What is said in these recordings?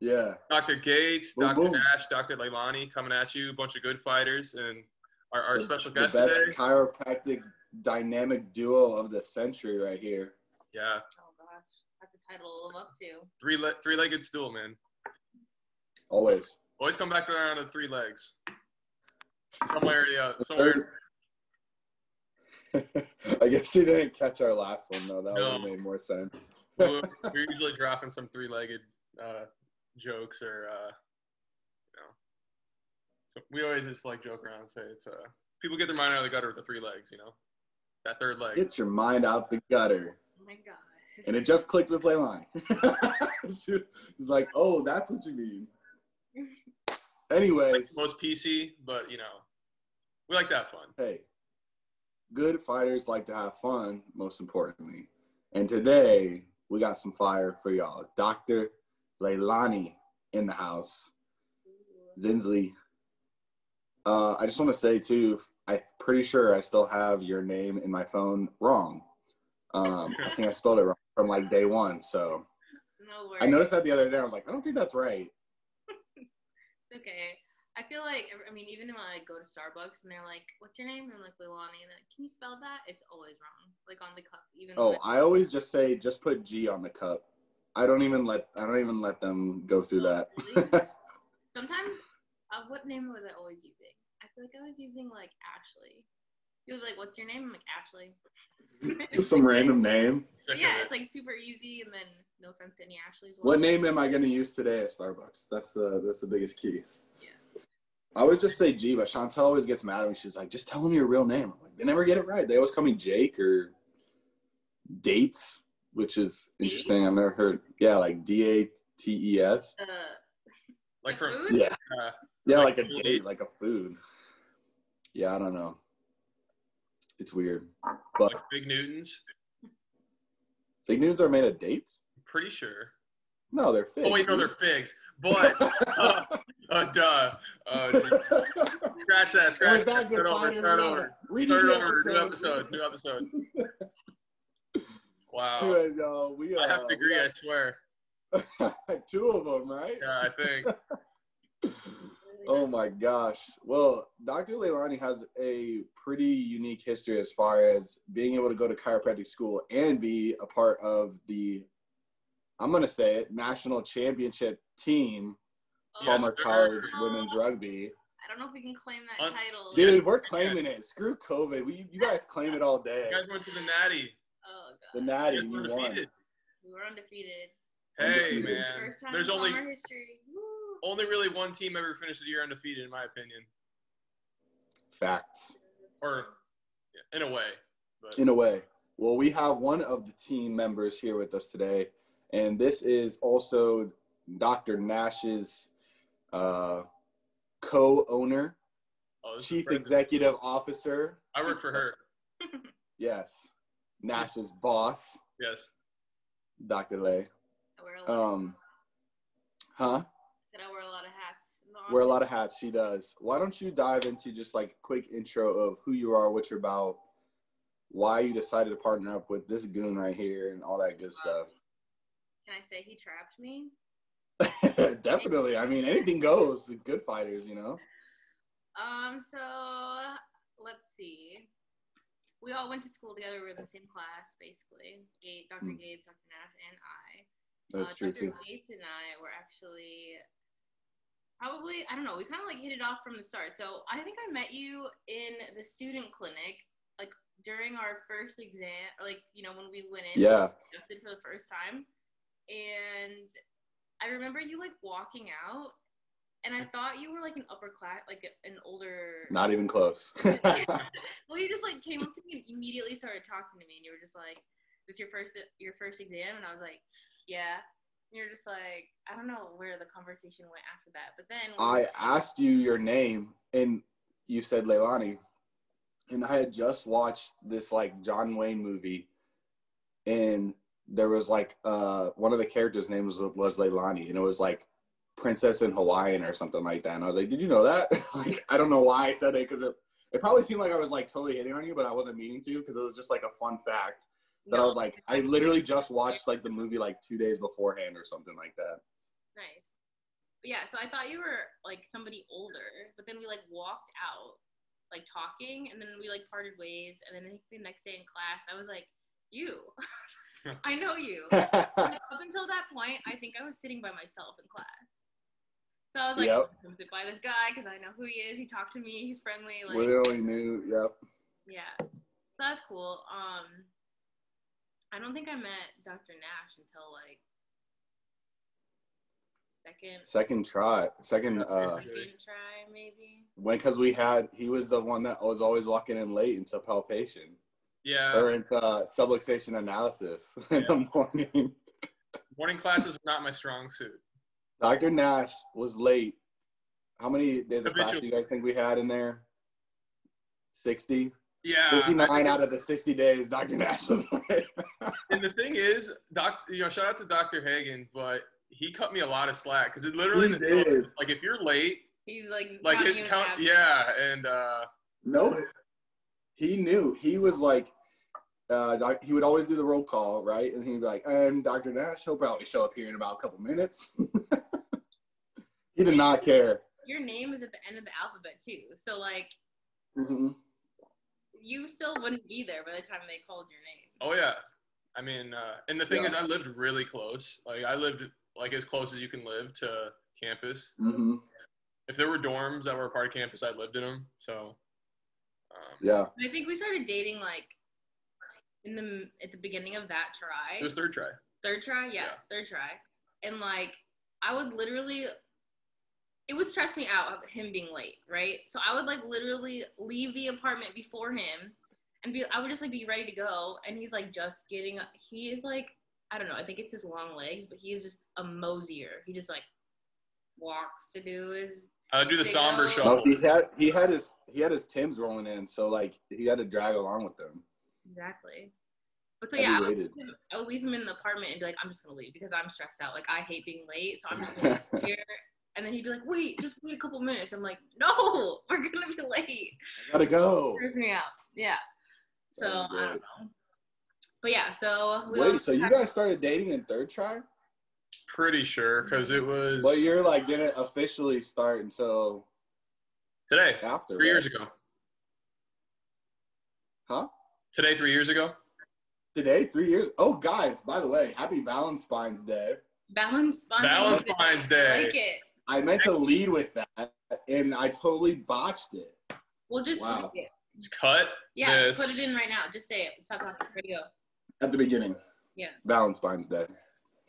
yeah. Dr. Gates, Boom, Dr. boom. Nash, Dr. Leilani coming at you, a bunch of good fighters, and our, our The- special the guest best today. chiropractic dynamic duo of the century right here. Yeah, Oh gosh, that's a title to live up to. three le- three-legged stool, man. Always. Always come back around to three legs. Somewhere, yeah, somewhere. I guess you didn't catch our last one though. That would have made more sense. We're we're usually dropping some three-legged uh, jokes or, uh, you know. So we always just like joke around and say it's uh, people get their mind out of the gutter with the three legs, you know. That third leg. Get your mind out the gutter. Oh my gosh. And it just clicked with Leilani. she was like, oh, that's what you mean. like Anyways, the most PC, but you know, we like to have fun. hey, good fighters like to have fun, most importantly. And today, we got some fire for y'all. Dr. Leilani in the house. Zinsli. Uh, I just want to say too, I'm pretty sure I still have your name in my phone wrong. Um, I think I spelled it wrong from like day one. So no. I noticed that the other day. I was like, I don't think that's right. It's okay. I feel like I mean, even when I go to Starbucks and they're like, "What's your name?" and I'm like Leilani, and like, "Can you spell that?" It's always wrong, like on the cup. Even Oh, I always just say just put G on the cup. I don't even let I don't even let them go through that. Sometimes. Uh, what name was I always using? I feel like I was using like Ashley. He was like, "What's your name?" I'm like Ashley. Just some random name. Yeah, it's like super easy, and then no offense to any Ashleys. What name am I going to use today at Starbucks? That's the that's the biggest key. Yeah. I always just say G, but Chantel always gets mad at me. She's like, just tell them your real name. I'm like, they never get it right. They always call me Jake or Dates, which is interesting. I've never heard. Yeah, like D A T E S. Uh, like the from food? Yeah. uh, Yeah, Like like a date, like a food. Yeah, I don't know. It's weird. But like Fig Newtons. fig Newtons are made of dates? I'm pretty sure. No, they're figs. Oh wait, no, they're figs. But uh, uh, duh. Uh, scratch that. Scratch that. back with Start over. Fighters Start over. Redo Start over. New episode. New episode. Wow. Anyways, y'all, we uh, I have to we agree. I swear. Two of them, right? Yeah, I think. Oh my gosh. Well, Dr. Leilani has a pretty unique history as far as being able to go to chiropractic school and be a part of the, I'm going to say it, national championship team, Oh, Yes, Palmer sir. College women's rugby. I don't know if we can claim that Un- title. Dude, we're claiming it. Screw COVID. We, you guys claim it all day. You guys went to the Natty. Oh The. Natty, You we were won. undefeated. We were undefeated. Hey Undefeated. man, First time there's in only history. Woo. only really one team ever finished the year undefeated, in my opinion, Facts. or yeah, in a way. But in a way. Well, we have one of the team members here with us today, and this is also Dr. Nash's uh, co-owner, oh, chief executive officer. I work for her. Yes, Nash's boss, Yes. Dr. Lay. I wear a lot. of Um, hats. huh? Said I wear a lot of hats. in Wear a lot of hats. She does. Why don't you dive into just like quick intro of who you are, what you're about, why you decided to partner up with this goon right here, and all that good stuff. Can I say he trapped me? Definitely. I mean, anything goes. Good fighters, you know. Um. So let's see. We all went to school together. We were in the same class, basically. Gate, Dr. Mm. Gates, Dr. Nash, and I. That's uh, true Dr. too. Gates and I were actually probably I don't know. We kind of like hit it off from the start. So I think I met you in the student clinic, like during our first exam, or like you know when we went in. Yeah. For the first time, and I remember you like walking out, and I thought you were like an upper class, like an older. Not even close. well, you just like came up to me and immediately started talking to me, and you were just like, "This your first your first exam?" And I was like, "Yeah." And you're just like, I don't know where the conversation went after that, but then I asked you your name, and you said Leilani, and I had just watched this like John Wayne movie, and there was like uh one of the characters' name was was Leilani, and it was like Princess in Hawaiian or something like that. And I was like, "Did you know that?" like, I don't know why I said it because it it probably seemed like I was like totally hitting on you, but I wasn't meaning to because it was just like a fun fact. that I was like, I literally just watched like the movie like two days beforehand or something like that. Nice. But yeah, so I thought you were like somebody older, but then we like walked out, like talking, and then we like parted ways. And then I think the next day in class, I was like, "You, I know you." Up until that point, I think I was sitting by myself in class. So I was like, Yep. "Come sit by this guy because I know who he is. He talked to me. He's friendly." Like, Literally knew. Yep. yeah. So that's cool. Um, I don't think I met Dr. Nash until like second, Second try. Second. uh second try maybe. When because we had he was the one that was always walking in late into palpation Yeah, or into uh, subluxation analysis in the morning. morning classes were not my strong suit. Dr. Nash was late. How many days of class do you guys think we had in there? 60? Yeah, 59 think- out of the 60 days, Dr. Nash was late. And the thing is, doc, you know, shout out to Dr. Hagen, but he cut me a lot of slack because it literally He in the syllabus, did. like if you're late, He's like, like it his count, absence. yeah, and uh, no, he knew. He was like, uh, doc- he would always do the roll call, right? And he'd be like, and Dr. Nash, he'll probably show up here in about a couple minutes. he did not care. Your name is at the end of the alphabet too, so like hmm you still wouldn't be there by the time they called your name. oh yeah, I mean, uh, and the thing Yeah. is, I lived really close. Like I lived like as close as you can live to campus. hmm If there were dorms that were a part of campus, I lived in them. So, um, Yeah. I think we started dating like in the at the beginning of that try. it was third try. Third try, yeah, Yeah. third try. And like I would literally it would stress me out of him being late, right? So I would like literally leave the apartment before him and be I would just like be ready to go and he's like just getting up. He is like I don't know, I think it's his long legs, but he is just a mosier. He just like walks to do his I do the They somber go- shuffle. No, he had he had his he had his Tims rolling in, so like he had to drag along with them. exactly. But so yeah, I would, leave him- I would leave him in the apartment and be like, I'm just gonna leave because I'm stressed out. Like I hate being late, so I'm just gonna here. And then he'd be like, wait, just wait a couple minutes. I'm like, no, we're gonna be late. Gotta go. Freaks me out. Yeah. So That I don't know. But yeah, so we Wait, so you guys started dating in third try? Pretty sure because it was But you're like didn't officially start until today, after. three right? years ago. Huh? Today, three years ago. Today, three years. Oh, guys, by the way, happy Valentine's Day. Valentine's Valentine's I Day. like it. I meant to lead with that, and I totally botched it. We'll just Wow. it. Cut. Yeah, this. put it in right now. Just say it. Stop talking. Ready to go. At the beginning. Yeah. Valentine's Day.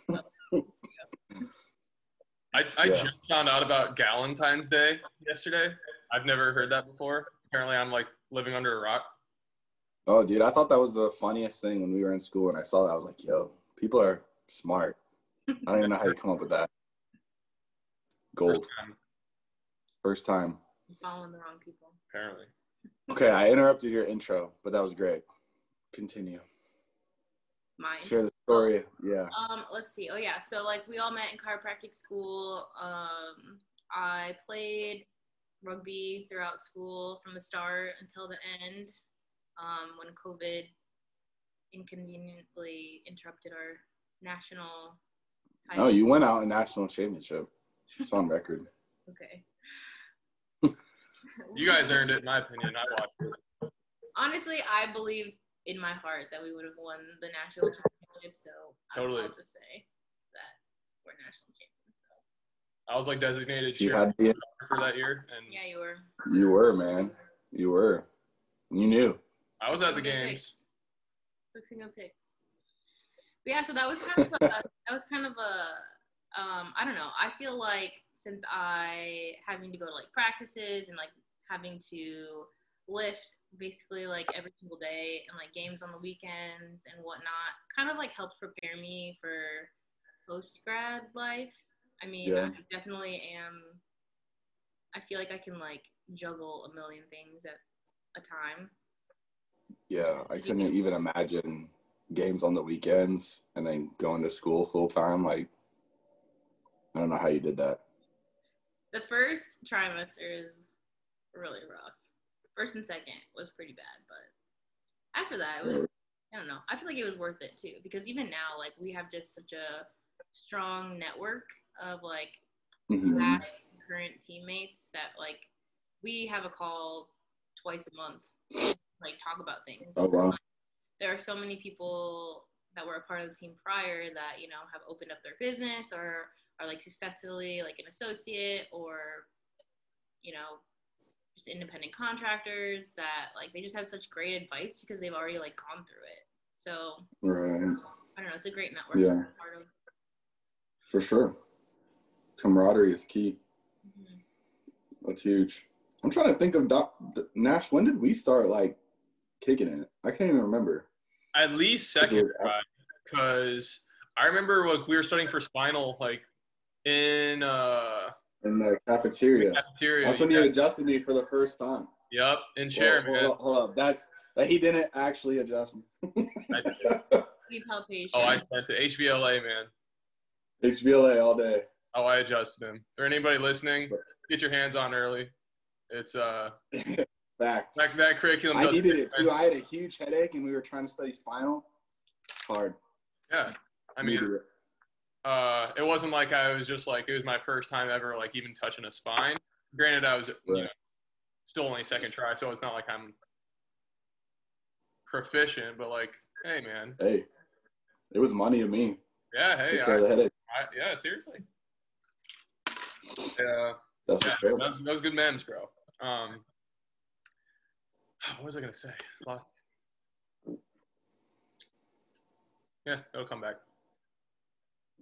I, I Yeah. just found out about Galentine's Day yesterday. I've never heard that before. Apparently, I'm like living under a rock. Oh, dude, I thought that was the funniest thing when we were in school, and I saw that. I was like, yo, people are smart. I don't even know how you come up with that. Gold. First time, time. I'm following the wrong people. apparently. Okay, I interrupted your intro, but that was great. Continue. Mine. Share the story. Yeah. Um, let's see. Oh yeah, so like we all met in chiropractic school. Um, I played rugby throughout school from the start until the end. Um, when COVID inconveniently interrupted our national title. Oh, you went out in national championship. It's on record. Okay. You guys earned it, in my opinion. I watched it. Honestly, I believe in my heart that we would have won the national championship. So Totally. I'll just say that we're national champions. So. I was like designated You cheer had the, for that year, and Yeah, you were. you were man. You were. You knew. I was at the Took some good games. picks. Took some good picks. But yeah, so that was kind of a, that was kind of a um, I don't know. I feel like since I having to go to like practices and like having to lift basically like every single day and like games on the weekends and whatnot, kind of like helped prepare me for post grad life. I mean, Yeah. I definitely am. I feel like I can like juggle a million things at a time. Yeah, I couldn't even imagine games on the weekends and then going to school full time. Like, I don't know how you did that. The first trimester is really rough. First and second was pretty bad, but after that it was I don't know. I feel like it was worth it too because even now, like we have just such a strong network of like Mhm. past current teammates that like we have a call twice a month, like talk about things. Oh wow. There are so many people that were a part of the team prior that you know have opened up their business or are like successfully like an associate or you know just independent contractors that like they just have such great advice because they've already like gone through it. So Right. I don't know, it's a great network. Yeah. part of. For sure. Camaraderie is key. Mhm. That's huge. I'm trying to think of Doc, Nash. When did we start like kicking it? I can't even remember. At least second because I remember like we were studying for spinal like in uh In the cafeteria. cafeteria. That's when yeah. you adjusted me for the first time. Yep, in chair, Whoa, man. hold, up, hold up. That's that he didn't actually adjust me. I did. Sleep palpation. Oh, I sent to HVLA, man. HVLA all day. Oh, I adjusted him. For anybody listening, get your hands on early. It's uh Fact. that that curriculum. I needed it too. I had a huge headache, and we were trying to study spinal. Hard. Yeah, I mean, it. Uh, it wasn't like I was just like it was my first time ever like even touching a spine. Granted, I was you know, still only second try, so it's not like I'm proficient. But like, hey, man, hey, it was money to me. yeah, hey, Took care of I, the headache. I, yeah, seriously, yeah, That's yeah, for sure. that was, that was good memes, bro. Um, what was I gonna say? Lost. Yeah, it'll come back.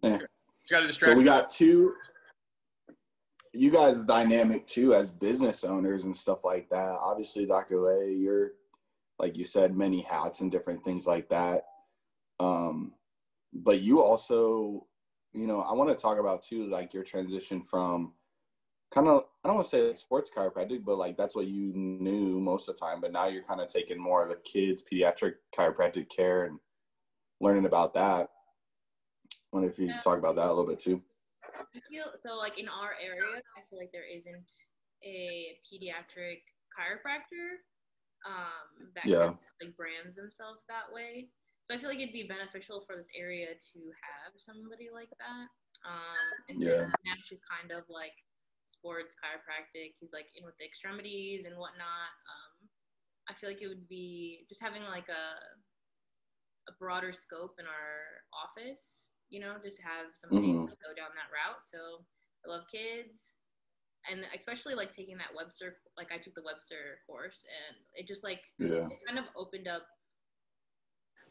Yeah. Got to distract. So we got two. You guys dynamic too as business owners and stuff like that. Obviously, Dr. Lay, you're like you said, many hats and different things like that. Um, but you also, you know, I want to talk about too, like your transition from kind of I don't want to say like sports chiropractic, but like that's what you knew most of the time. But now you're kind of taking more of the kids pediatric chiropractic care and learning about that. I wonder if you could talk about that a little bit too. I feel so like in our area, I feel like there isn't a pediatric chiropractor um, that Yeah. kind of, like brands themselves that way. So I feel like it'd be beneficial for this area to have somebody like that. Um, and Yeah. Nash is kind of like sports chiropractic. He's like in with the extremities and whatnot. Um, I feel like it would be just having like a a broader scope in our office. You know, just have somebody Mhm. go down that route. So I love kids, and especially like taking that Webster. Like I took the Webster course, and it just like Yeah. it kind of opened up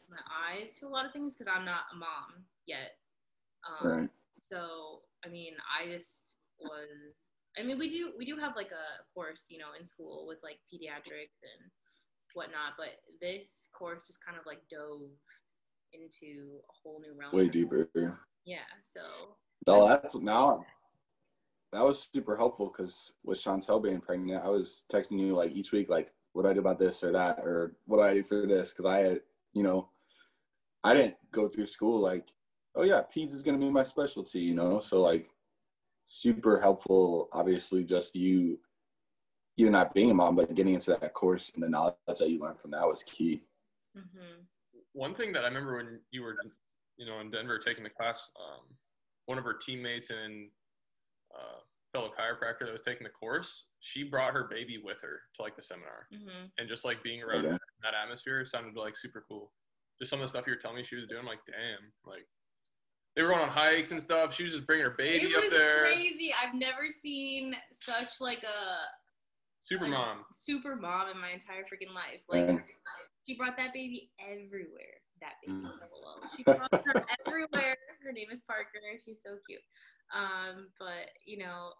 my eyes to a lot of things because I'm not a mom yet. Um, Right. So I mean, I just was. I mean, we do we do have like a course, you know, in school with like pediatrics and whatnot, but this course just kind of like dove into a whole new realm. Way deeper. Yeah. So No, that's now. That was super helpful because with Chantel being pregnant, I was texting you like each week, like, what do I do about this or that, or what do I do for this? Because I had, you know, I didn't go through school like, oh yeah, peds is gonna be my specialty, you know. So like, super helpful. Obviously, just you, even not being a mom, but getting into that course and the knowledge that you learned from that was key. hmm one thing that I remember when you were, you know, in Denver taking the class, um, one of her teammates and uh, fellow chiropractor that was taking the course, she brought her baby with her to like the seminar, hmm and just like being around Okay. that atmosphere sounded like super cool. Just some of the stuff you were telling me she was doing, I'm like, damn, like they were going on hikes and stuff. She was just bringing her baby it up was there, crazy. I've never seen such like a super like, mom. super mom in my entire freaking life. Like Right. She brought that baby everywhere. That baby, Mm. She brought her everywhere. Her name is Parker. She's so cute. Um, but you know,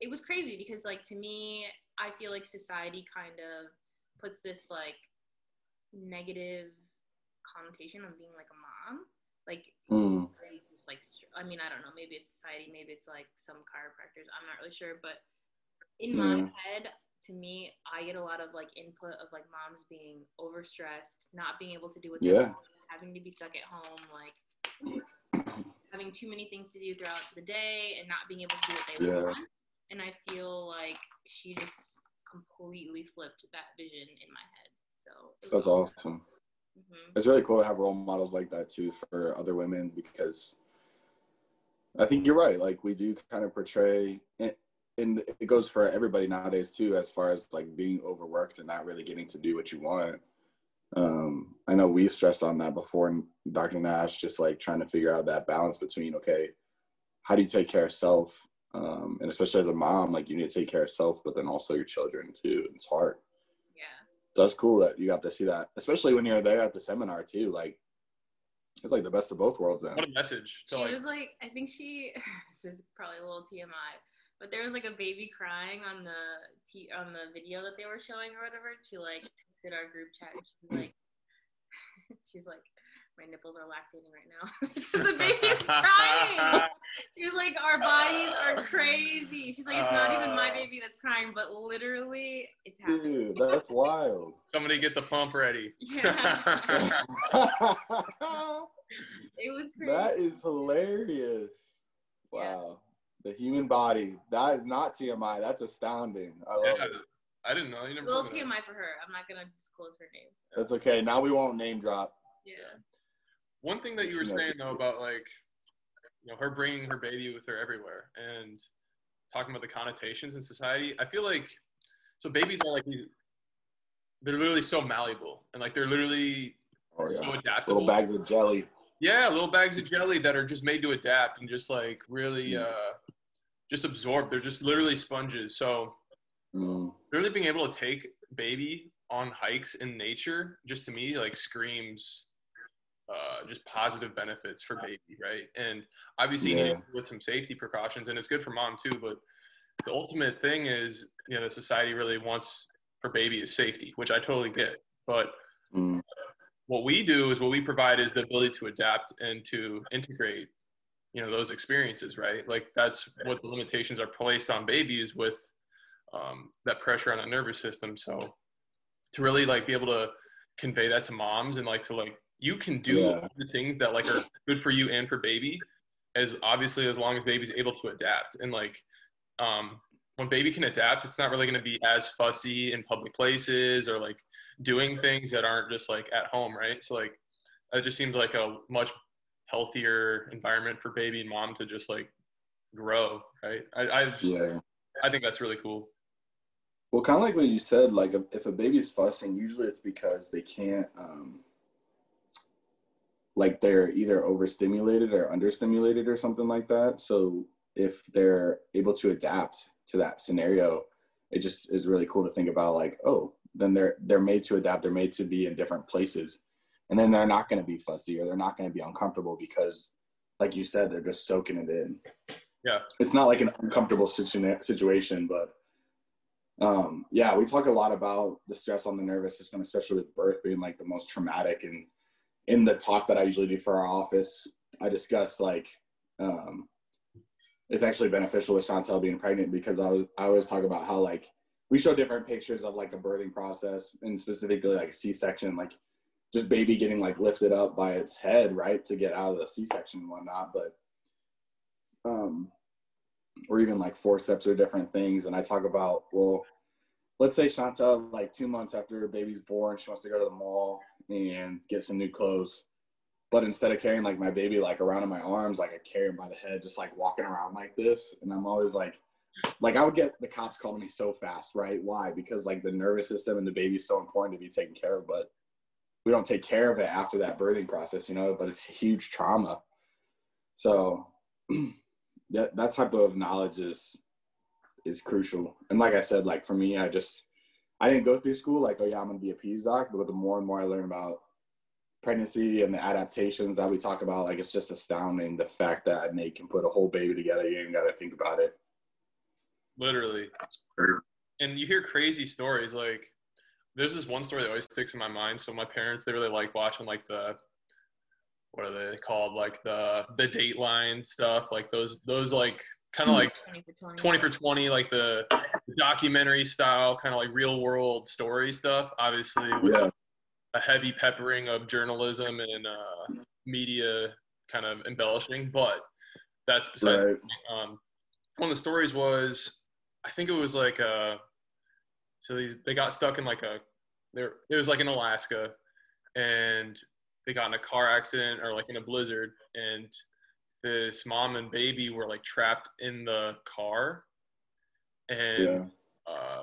it was crazy because like to me, I feel like society kind of puts this like negative connotation on being like a mom. Like Mm. like I mean I don't know maybe it's society maybe it's like some chiropractors I'm not really sure but in my Yeah. head to me I get a lot of like input of like moms being overstressed not being able to do what they Yeah. want, having to be stuck at home like having too many things to do throughout the day and not being able to do what they Yeah. want and I feel like she just completely flipped that vision in my head so That's awesome. hmm it's really cool to have role models like that too for other women because I think you're right. Like we do kind of portray, and, and it goes for everybody nowadays too, as far as like being overworked and not really getting to do what you want. Um, I know we stressed on that before, and Dr. Nash just like trying to figure out that balance between okay, how do you take care of self, um, and especially as a mom, like you need to take care of self, but then also your children too. It's hard. Yeah. That's cool that you got to see that, especially when you're there at the seminar too. Like it's like the best of both worlds. Then What a message to She like. was like, I think she. This is probably a little TMI, but there was like a baby crying on the t on the video that they were showing or whatever. She like texted our group chat. And she's like, she's like, my nipples are lactating right now because the baby's crying. She was like, our bodies are crazy. She's like, it's not even my Uh. baby that's crying, but literally, it's happening. dude, that's wild. Somebody get the pump ready. Yeah, it was crazy. that is hilarious. Yeah. Wow. The human body. That is not TMI. That's astounding. I love Yeah, it. I didn't know. You It's never a little told me that. TMI for her. I'm not gonna disclose her name. That's okay. Now we won't name drop. Yeah. One thing that you were knows saying though about like, you know, her bringing her baby with her everywhere and talking about the connotations in society. I feel like so babies are like these. They're literally so malleable and like they're literally Oh, so adaptable. Little bags of jelly. Yeah, little bags of jelly that are just made to adapt and just like really Mm. uh, just absorb. They're just literally sponges. So Mm. really being able to take baby on hikes in nature just to me like screams uh, just positive benefits for baby right and obviously you need Yeah. with some safety precautions and it's good for mom too but the ultimate thing is you know the society really wants for baby is safety which i totally get but Mm. what we do is what we provide is the ability to adapt and to integrate you know those experiences right? Like that's what the limitations are placed on babies with um, that pressure on the nervous system. So to really like be able to convey that to moms and like to like you can do Yeah. the things that like are good for you and for baby as obviously as long as baby's able to adapt. And like um when baby can adapt it's not really going to be as fussy in public places or like doing things that aren't just like at home right? So like it just seems like a much healthier environment for baby and mom to just like grow right i, I just Yeah. i think that's really cool Well, kind of like what you said, like if, a baby's fussing, usually it's because they can't, um, like they're either overstimulated or understimulated or something like that. So if they're able to adapt to that scenario, it just is really cool to think about. Like, oh, then they're they're made to adapt. They're made to be in different places, and then they're not going to be fussy or they're not going to be uncomfortable because, like you said, they're just soaking it in. Yeah. it's not like an uncomfortable situ- situation, but um, yeah, we talk a lot about the stress on the nervous system, especially with birth being like the most traumatic. And in the talk that I usually do for our office, I discuss like um, it's actually beneficial with Chantel being pregnant because I was I always talk about how like we show different pictures of like a birthing process and specifically like a C-section, like just baby getting like lifted up by its head, right, to get out of the C-section and whatnot. But um, or even like forceps or different things. And I talk about, well, let's say Chantel, like two months after her baby's born, she wants to go to the mall and get some new clothes. But instead of carrying like my baby like around in my arms, like I carry him by the head, just like walking around like this. And I'm always like, like I would get the cops calling me so fast, right? Why? Because like the nervous system and the baby's so important to be taken care of, but we don't take care of it after that birthing process, you know, but it's huge trauma. So that that type of knowledge is is crucial. And like I said, like for me, I just I didn't go through school like, oh yeah, I'm gonna be a peds doc, but the more and more I learn about pregnancy and the adaptations that we talk about, like it's just astounding the fact that innate can put a whole baby together. You ain't gotta think about it. literally and you hear crazy stories like there's this one story that always sticks in my mind so my parents they really like watching like the what are they called like the the dateline stuff like those those like kind of Hmm. like 20 for 20. 20 for 20 like the documentary style kind of like real world story stuff obviously with Yeah. a heavy peppering of journalism and uh, media kind of embellishing but that's besides Right. um, one of the stories was I think it was like uh so these they got stuck in like a there it was like in Alaska and they got in a car accident or like in a blizzard, and this mom and baby were like trapped in the car, and Yeah. uh,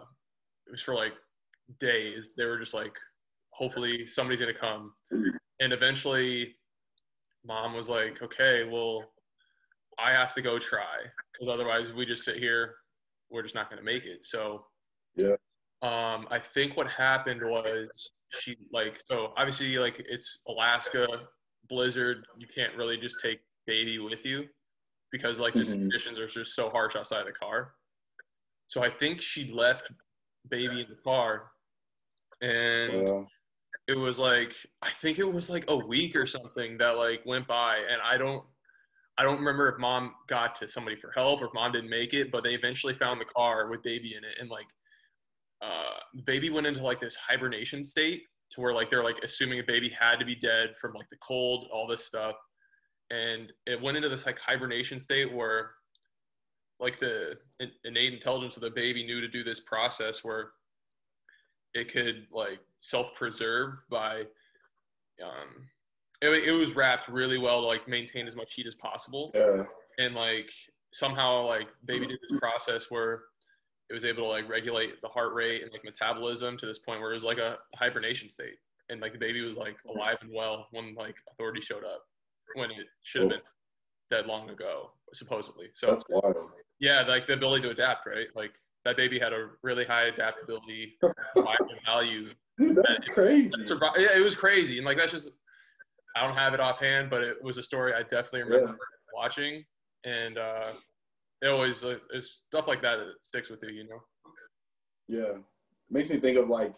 it was for like days. They were just like, hopefully somebody's gonna come, and eventually, mom was like, okay, well, I have to go try because otherwise, if we just sit here, we're just not gonna make it. So, Yeah. Um, I think what happened was she like so obviously like it's Alaska blizzard. You can't really just take baby with you because like the Mhm. conditions are just so harsh outside the car. So I think she left baby in the car, and Well, it was like I think it was like a week or something that like went by, and I don't I don't remember if mom got to somebody for help or if mom didn't make it, but they eventually found the car with baby in it, and like uh, baby went into like this hibernation state to where like they're like assuming a baby had to be dead from like the cold, all this stuff, and it went into this like hibernation state where like the innate intelligence of the baby knew to do this process where it could like self-preserve by um it, it was wrapped really well to like maintain as much heat as possible yeah. and like somehow like baby did this process where it was able to like regulate the heart rate and like metabolism to this point where it was like a hibernation state. And like the baby was like alive and well when like authority showed up when it should have been dead long ago supposedly. So That's wild. yeah like the ability to adapt right? Like that baby had a really high adaptability value Dude, that's crazy. Survi- yeah, it was crazy. And like that's just i don't have it offhand but it was a story i definitely remember watching. And uh it always uh, it's stuff like that that sticks with you you know Yeah. it Makes me think of like,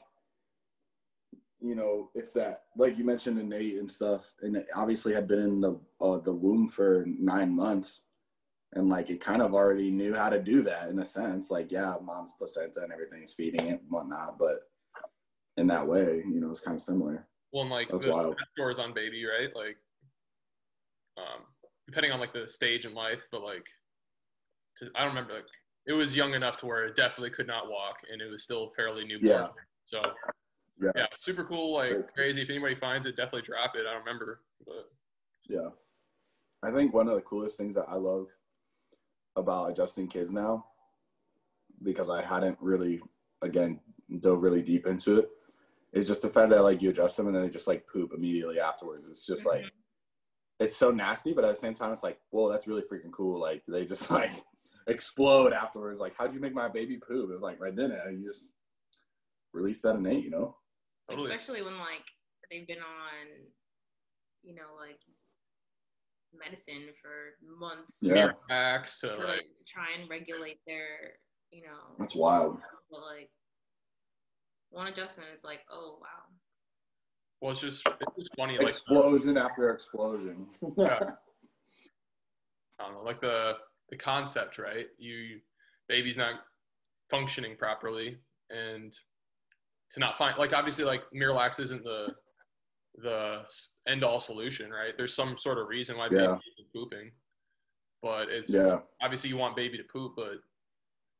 you know, it's that like you mentioned innate and stuff, and it obviously had been in the uh, the womb for nine months, and like it kind of already knew how to do that in a sense. Like, yeah, mom's placenta and everything is feeding it and whatnot, but in that way, you know, it's kind of similar. well and like That's the wild. stores on baby right like um depending on like the stage in life but like i don't remember like it was young enough to where it definitely could not walk and it was still fairly newborn Yeah. so Yeah. yeah super cool like crazy if anybody finds it definitely drop it i don't remember but Yeah. I think one of the coolest things that I love about adjusting kids now, because I hadn't really, again, dove really deep into it, is just the fact that like you adjust them and then they just like poop immediately afterwards. It's just like, mm-hmm. it's so nasty, but at the same time, it's like, whoa, that's really freaking cool. Like they just like explode afterwards. Like, how'd you make my baby poop? It was like right then, you just release that innate, you know? Oh, totally Especially when like they've been on, you know, like medicine for months. Yeah. Max to To like like try and regulate their, you know. That's wild. But like one adjustment is like, oh wow. well it's just it's just funny like Explosion after explosion. Yeah. I don't know, like the the concept, right? You baby's not functioning properly, and to not find like obviously like Miralax isn't the the end all solution, right? There's some sort of reason why Yeah. baby is pooping, but it's yeah. obviously you want baby to poop, but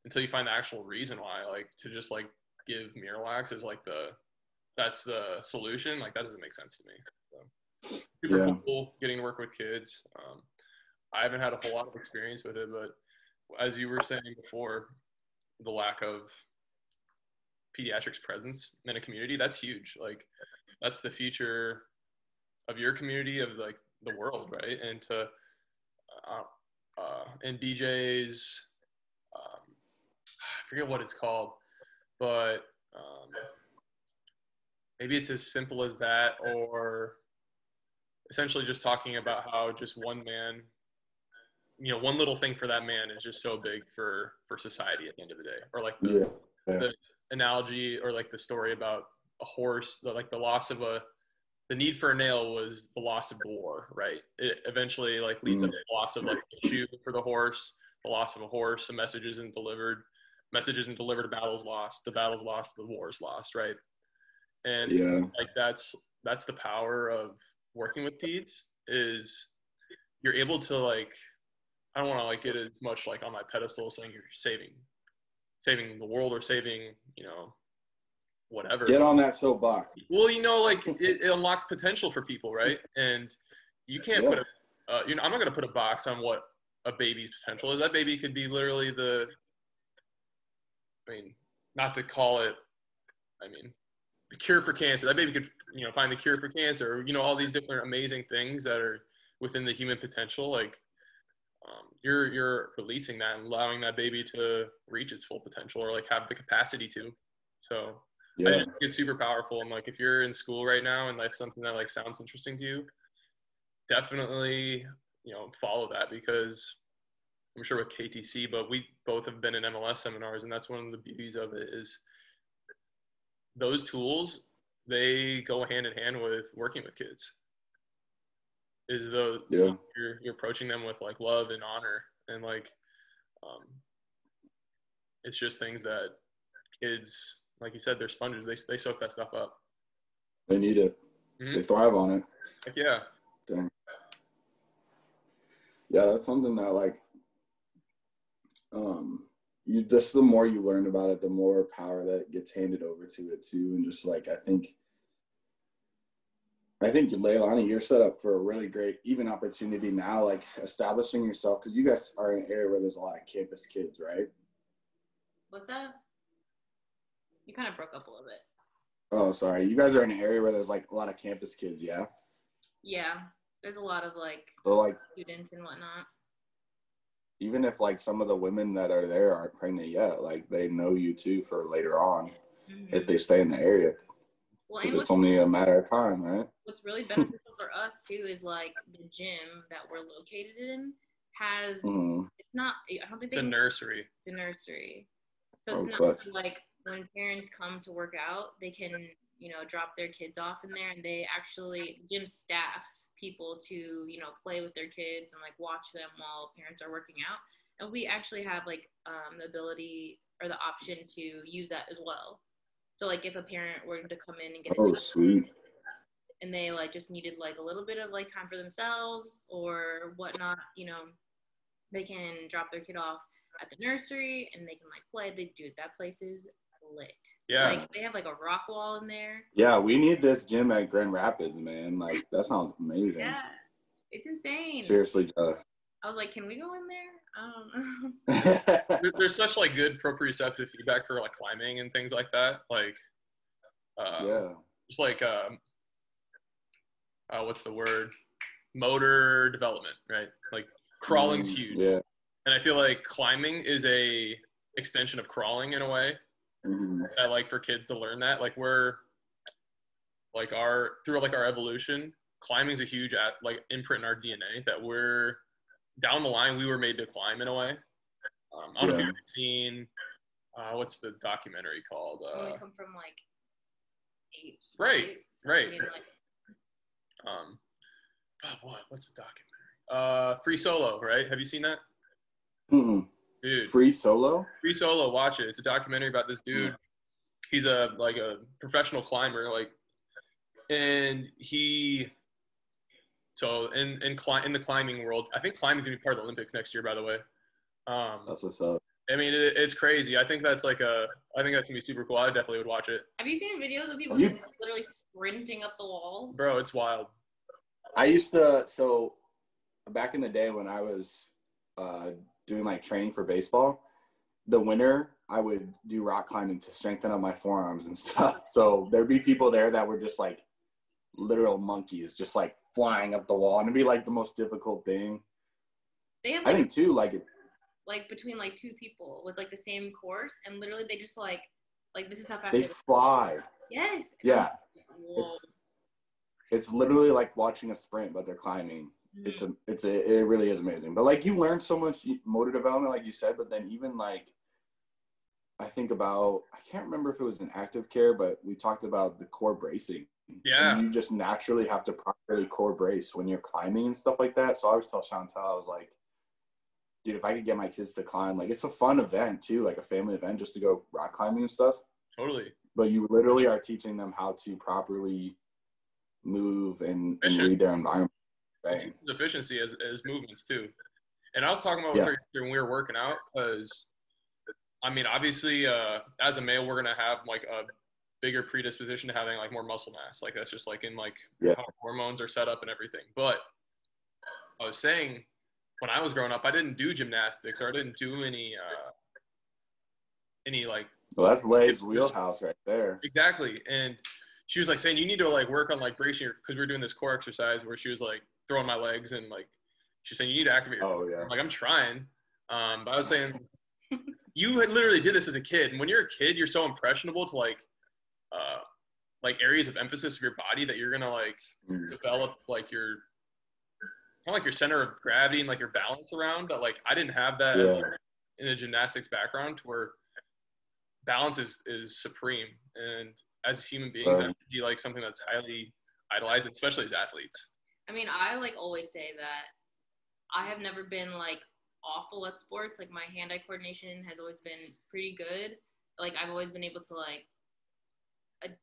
until you find the actual reason why, like to just like give Miralax is like the that's the solution. Like that doesn't make sense to me. So, super Yeah. cool getting to work with kids. Um, I haven't had a whole lot of experience with it, but as you were saying before, the lack of pediatrics presence in a community that's huge. Like that's the future of your community of like the world, right? And to uh, uh, and BJ's, um, I forget what it's called, but um, maybe it's as simple as that, or essentially just talking about how just one man, you know, one little thing for that man is just so big for for society at the end of the day, or like the, Yeah. the analogy or like the story about a horse, the, like the loss of a the need for a nail was the loss of the war, right? It eventually like leads Mm. up to the loss of like a shoe for the horse, the loss of a horse, the message isn't delivered, message isn't delivered, a battle's lost, the battle's lost, the war's lost, right? And Yeah. like that's that's the power of working with peds is you're able to like I don't want to like get as much like on my pedestal saying you're saving saving the world or saving you know whatever. Get on that soapbox. Well, you know, like it, it unlocks potential for people, right? And you can't Yeah. put a, uh, you know, I'm not gonna put a box on what a baby's potential is. That baby could be literally the, I mean, not to call it, I mean, the cure for cancer. That baby could, you know, find the cure for cancer. You know, all these different amazing things that are within the human potential. Like, um, you're you're releasing that and allowing that baby to reach its full potential or like have the capacity to. So Yeah. it's super powerful. And like, if you're in school right now and that's something that like sounds interesting to you, definitely, you know, follow that because I'm sure with KTC, but we both have been in MLS seminars, and that's one of the beauties of it is those tools they go hand in hand with working with kids. Is the Yeah. you're you're approaching them with like love and honor and like um, it's just things that kids like you said they're sponges they they soak that stuff up They need it. Mhm. They thrive on it. like yeah Dang. Yeah, that's something that like um you just the more you learn about it, the more power that gets handed over to it too. And just like I think I think Leilani, you're set up for a really great even opportunity now, like establishing yourself because you guys are in an area where there's a lot of campus kids, right? What's that? You kind of broke up a little bit. Oh, sorry. You guys are in an area where there's like a lot of campus kids, yeah? Yeah, there's a lot of like So like students and whatnot. even if like some of the women that are there aren't pregnant yet, like they know you too for later on Mhm. if they stay in the area because and it's only a matter of time, right? What's really beneficial for us too is like the gym that we're located in has Mhm. it's not I don't think it's a nursery it's a nursery. So Oh, it's not clutch. like when parents come to work out, they can, you know, drop their kids off in there and they actually gym staffs people to, you know, play with their kids and like watch them while parents are working out. And we actually have like um, the ability or the option to use that as well. So like if a parent were to come in and get a Oh, sweet. And they like just needed like a little bit of like time for themselves or whatnot, you know, they can drop their kid off at the nursery and they can like play. They do it. that place is lit. yeah Like they have like a rock wall in there. Yeah, we need this gym at Grand Rapids, man. Like that sounds amazing. Yeah. It's insane. Seriously, jealous. I was like, can we go in there? I don't know. there's such like good proprioceptive feedback for like climbing and things like that like uh, just like um, uh, what's the word motor development right like crawling's Mm, huge Yeah. and i feel like climbing is a extension of crawling in a way Mhm. i like for kids to learn that like we're like our through like our evolution climbing's a huge at like imprint in our dna that we're down the line we were made to climb in a way um, i don't know if you've ever seen uh, what's the documentary called When we uh, come from like apes. Right, So, right. Like, um oh, what what's a documentary? Uh free solo right? Have you seen that? Mm-mm. dude. Free solo? free solo watch it. It's a documentary about this dude. He's a like a professional climber like and he so in in, cli- in the climbing world i think climbing's gonna be part of the olympics next year by the way. Um That's what's up. i mean it, it's crazy. I think that's like a i think that's gonna be super cool i definitely would watch it have you seen videos of people just literally sprinting up the walls? bro it's wild I used to so back in the day when I was uh, doing like training for baseball, the winter I would do rock climbing to strengthen up my forearms and stuff. So there'd be people there that were just like literal monkeys, just like flying up the wall, and it'd be like the most difficult thing. They have I think too, like it, like between like two people with like the same course and literally they just like like this is how fast they they fly. yes Yeah, it's it's literally like watching a sprint, but they're climbing. it's Mm-hmm. a it's a it really is amazing but like you learn so much motor development like you said but then even like i think about i can't remember if it was in active care but we talked about the core bracing Yeah. And you just naturally have to properly core brace when you're climbing and stuff like that so i always tell chantel i was like dude if i could get my kids to climb like it's a fun event too like a family event just to go rock climbing and stuff totally but you literally are teaching them how to properly move and, and read their environment efficiency as, as movements too. And I was talking about Yeah. when we were working out because, I mean, obviously, uh, as a male, we're gonna have like a bigger predisposition to having like more muscle mass. Like that's just like in like Yeah. how hormones are set up and everything. But I was saying when I was growing up, I didn't do gymnastics or I didn't do any uh any like Well, that's Lay's wheelhouse right there. exactly. And she was like saying you need to like work on like bracing your because we were doing this core exercise where she was like throwing my legs and like she's saying you need to activate your Oh yeah. I'm like I'm trying. Um, but I was saying you had literally did this as a kid, and when you're a kid, you're so impressionable to like, uh, like areas of emphasis of your body that you're gonna like Mm. develop like your kind of like your center of gravity and like your balance around. But like I didn't have that Yeah. in a gymnastics background, to where balance is is supreme, and as human beings, Right. that should be like something that's highly idolized, especially as athletes. I mean, I like always say that I have never been like awful at sports. Like my hand-eye coordination has always been pretty good. Like I've always been able to like ad-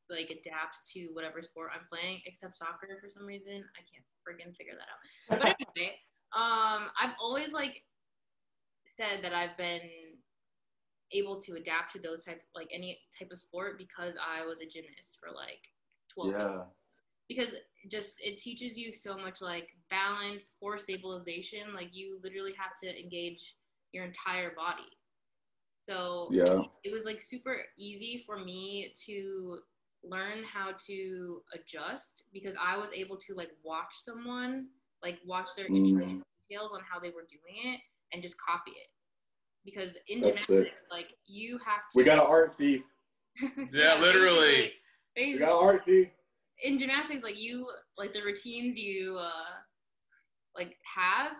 like adapt to whatever sport I'm playing, except soccer for some reason. I can't friggin' figure that out. But anyway, um, I've always like said that I've been able to adapt to those type like any type of sport because I was a gymnast for like 12 years Yeah. because just it teaches you so much like balance core stabilization like you literally have to engage your entire body so Yeah. it was like super easy for me to learn how to adjust because i was able to like watch someone like watch their Mm. intricate details on how they were doing it and just copy it because in That's gymnastics sick. like you have to We got an art thief. Yeah, literally. basically- We got an art thief. in gymnastics like you like the routines you uh like have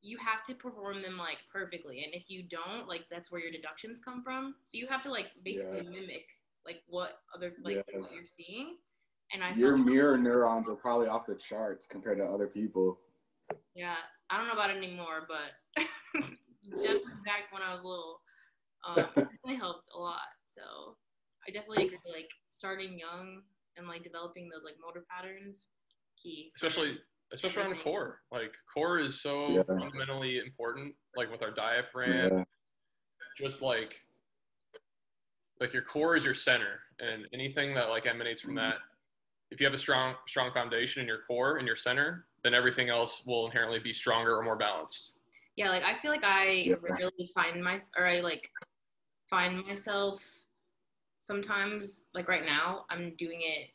you have to perform them like perfectly and if you don't like that's where your deductions come from so you have to like basically Yeah. mimic like what other like Yeah. what you're seeing and i Your felt, mirror neurons are probably off the charts compared to other people. yeah i don't know about it anymore but definitely back when i was little um it definitely helped a lot so i definitely agree like starting young and like developing those like motor patterns key especially especially around Everything. core. Like core is so Yeah. fundamentally important. Like with our diaphragm, Yeah. just like like your core is your center, and anything that like emanates from Mhm. that. If you have a strong strong foundation in your core and your center, then everything else will inherently be stronger or more balanced. yeah like i feel like i really find my or i like find myself sometimes like right now i'm doing it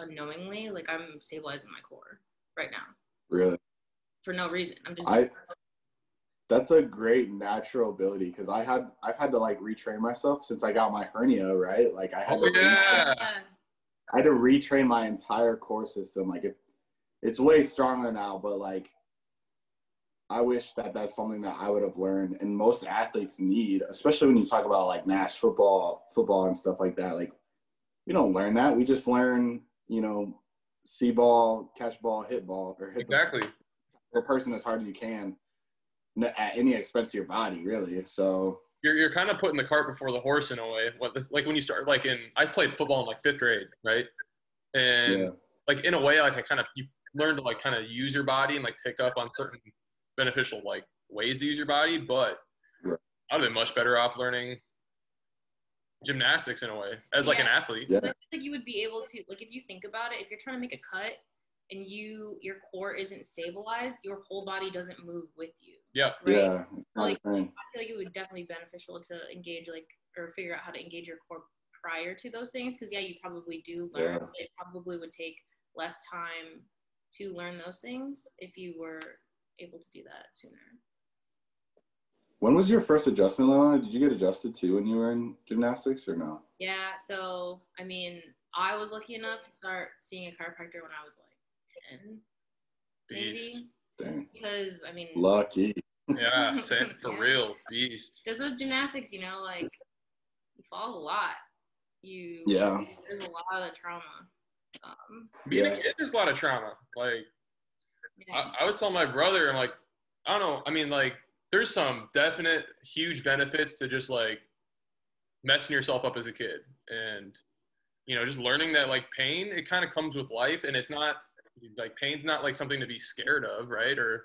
unknowingly like i'm stabilizing my core right now Really. for no reason i'm just I that's a great natural ability because I had I've had to like retrain myself since I got my hernia, right? Like I had Oh, to yeah. retrain, I had to retrain my entire core system. Like it it's way stronger now, but like I wish that that's something that I would have learned and most athletes need, especially when you talk about like Nash football, football and stuff like that. Like we don't learn that. We just learn, you know, see ball, catch ball, hit ball, or hit the Exactly. the person as hard as you can at any expense to your body, really. So You're, you're kind of putting the cart before the horse in a way. What this, like when you start like in I played football in like fifth grade, right? And yeah, like in a way like i kind of you learn to like kind of use your body and like pick up on certain beneficial like ways to use your body but Right. i'd have been much better off learning gymnastics in a way as like an athlete Yeah. So I feel like you would be able to like if you think about it, if you're trying to make a cut and you your core isn't stabilized, your whole body doesn't move with you. yeah Right? yeah, Like- a. I feel like it would definitely be beneficial to engage like or figure out how to engage your core prior to those things because yeah, you probably do learn. Yeah. but It probably would take less time to learn those things if you were able to do that sooner. When was your first adjustment, Lana? Did you get adjusted too when you were in gymnastics or no? Yeah, so I mean, I was lucky enough to start seeing a chiropractor when I was like 10, beast maybe. Because I mean, lucky. yeah same for Yeah. real beast just with gymnastics, you know, like you fall a lot. You Yeah, there's a lot of trauma. Um, being Yeah. a kid there's a lot of trauma like yeah. I, I was telling my brother i'm like i don't know i mean like there's some definite huge benefits to just like messing yourself up as a kid and you know just learning that like pain it kind of comes with life and it's not like pain's not like something to be scared of right or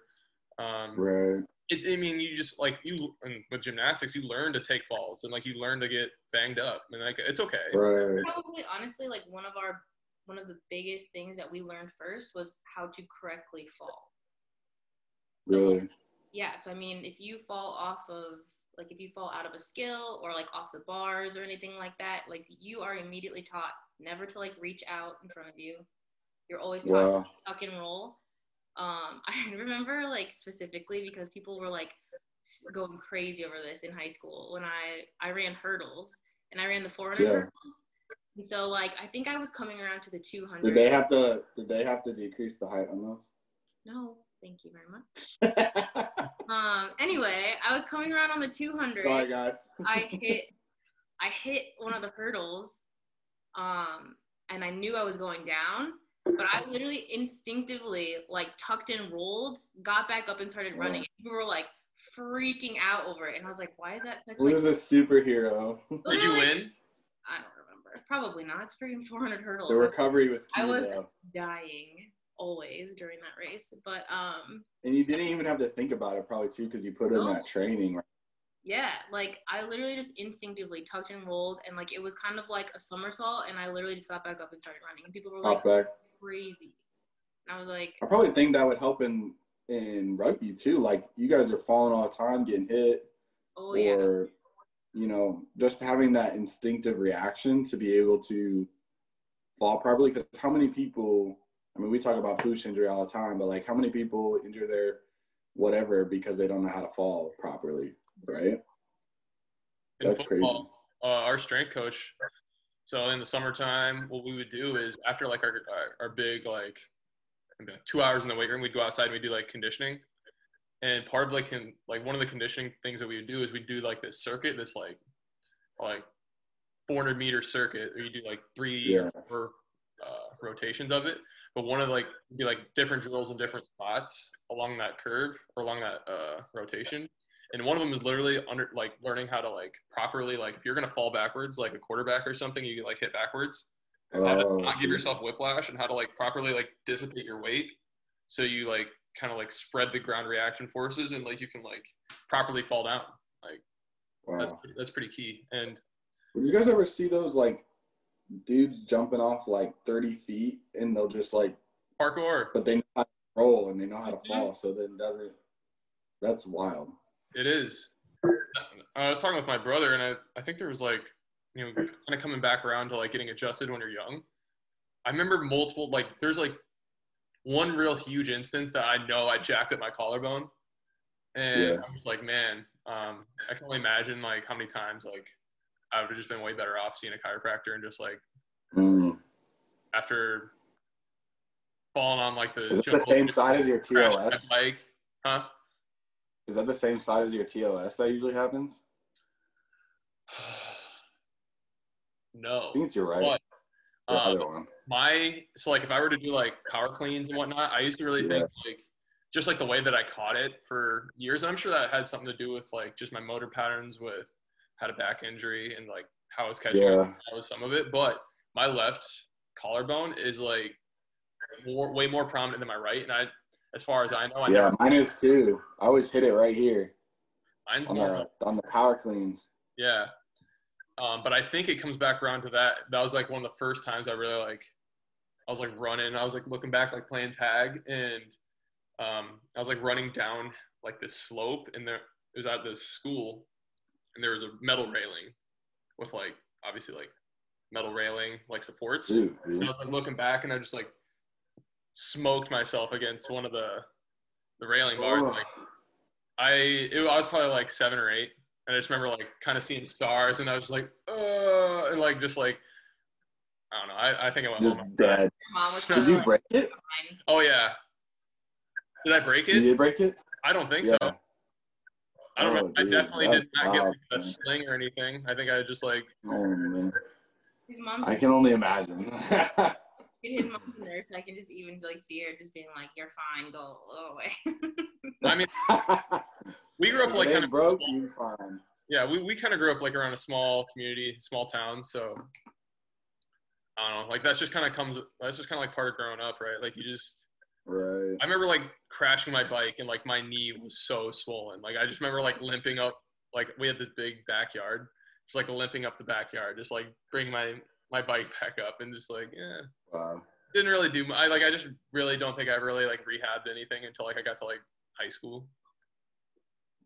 um right. it, I mean, you just like you and with gymnastics, you learn to take falls and like you learn to get banged up, and like it's okay. Right. Probably, honestly, like one of our one of the biggest things that we learned first was how to correctly fall. So, Really. Yeah. So I mean, if you fall off of like if you fall out of a skill or like off the bars or anything like that, like you are immediately taught never to like reach out in front of you. You're always taught Wow. tuck and roll. Um, I remember like specifically because people were like going crazy over this in high school when I I ran hurdles and I ran the 400 Yeah. hurdles. And so like I think I was coming around to the 200. Did they have to? Did they have to decrease the height on No, thank you very much. Um, anyway, I was coming around on the 200. Sorry, guys. I hit I hit one of the hurdles um and I knew I was going down but I literally instinctively like tucked and rolled got back up and started Yeah. running people were like freaking out over it and I was like why is that such What like is a superhero? Did you literally- win? I don't remember probably not it's freaking 400 hurdles The recovery was key I was though, dying always during that race but um and you didn't even have to think about it probably too because you put in that training. Right? Yeah, like I literally just instinctively tucked and rolled, and like it was kind of like a somersault, and I literally just got back up and started running, and people were like back. Crazy, and I was like, I probably think that would help in in rugby too. Like you guys are falling all the time, getting hit, oh yeah, or you know, just having that instinctive reaction to be able to fall properly. Because how many people? I mean, we talk about foosh injury all the time, but like, how many people injure their whatever because they don't know how to fall properly, right? In That's crazy. Uh, our strength coach. So in the summertime, what we would do is after like our our, big like two hours in the weight room, we'd go outside and we'd do like conditioning. And part of like can like one of the conditioning things that we would do is we'd do like this circuit, this like like 400 meter circuit, or you do like three Yeah. or uh, rotations of it. But one of like be like different drills in different spots along that curve or along that uh, rotation and one of them is literally under like learning how to like properly like if you're gonna fall backwards like a quarterback or something you like hit backwards how to Oh, not give yourself whiplash and how to like properly like dissipate your weight so you like kind of like spread the ground reaction forces and like you can like properly fall down like that's, wow. that's pretty key and Did you guys ever see those like dudes jumping off like 30 feet and they'll just like, parkour but they know how to roll and they know how to fall, so then doesn't. That's wild. It is. I was talking with my brother, and I, I think there was like, you know, kind of coming back around to like getting adjusted when you're young. I remember multiple, like, there's like one real huge instance that I know I jacked up my collarbone. And Yeah. I was like, man, um, I can only imagine like how many times like I would have just been way better off seeing a chiropractor and just like Mm. after falling on like the the same side as your my TOS? huh? Is that the same side as your TOS that usually happens? no. I think it's your right. But, the um, other one. my so like if I were to do like power cleans and whatnot, I used to really think like just like the way that I caught it for years. And I'm sure that had something to do with like just my motor patterns with had a back injury and like how I was catching it. Yeah. That was some of it. But my left collarbone is like more way more prominent than my right. And I as far as I know, I Yeah, never, mine is too. I always hit it right here mine's on more the on the power cleans. Yeah. Um, but I think it comes back around to that. That was like one of the first times I really like, I was like running. I was like looking back, like playing tag, and um, I was like running down like this slope, and there it was at this school, and there was a metal railing with like obviously like metal railing like supports. And dude. I was like looking back, and I just like smoked myself against one of the the railing bars. Oh. Like I it, I was probably like seven or eight, and I just remember like kind of seeing stars, and I was just like, uh, and like just like I don't know. I, I think I went just home. dead. Your mom was Did Did you like, break it? Oh yeah. Did I break You it? did you break it? I don't think Yeah. so. I don't Oh, know. I definitely that's did not get like, a sling or anything. I think I just like Oh man, His mom's I can only imagine. his mom's a nurse. I can just even like see her just being like, "You're fine, go, go away." I mean we grew up like It kind of broke, small- you fine. yeah, we, we kind of grew up like around a small community, small town. So I don't know, like that's just kind of comes, that's just kind of like part of growing up, right? Like you just, Right. I remember like crashing my bike and like my knee was so swollen. Like I just remember like limping up. Like we had this big backyard, just like limping up the backyard, just like bring my my bike back up and just like yeah, Wow. didn't really do. I like I just really don't think I ever really like rehabbed anything until like I got to like high school.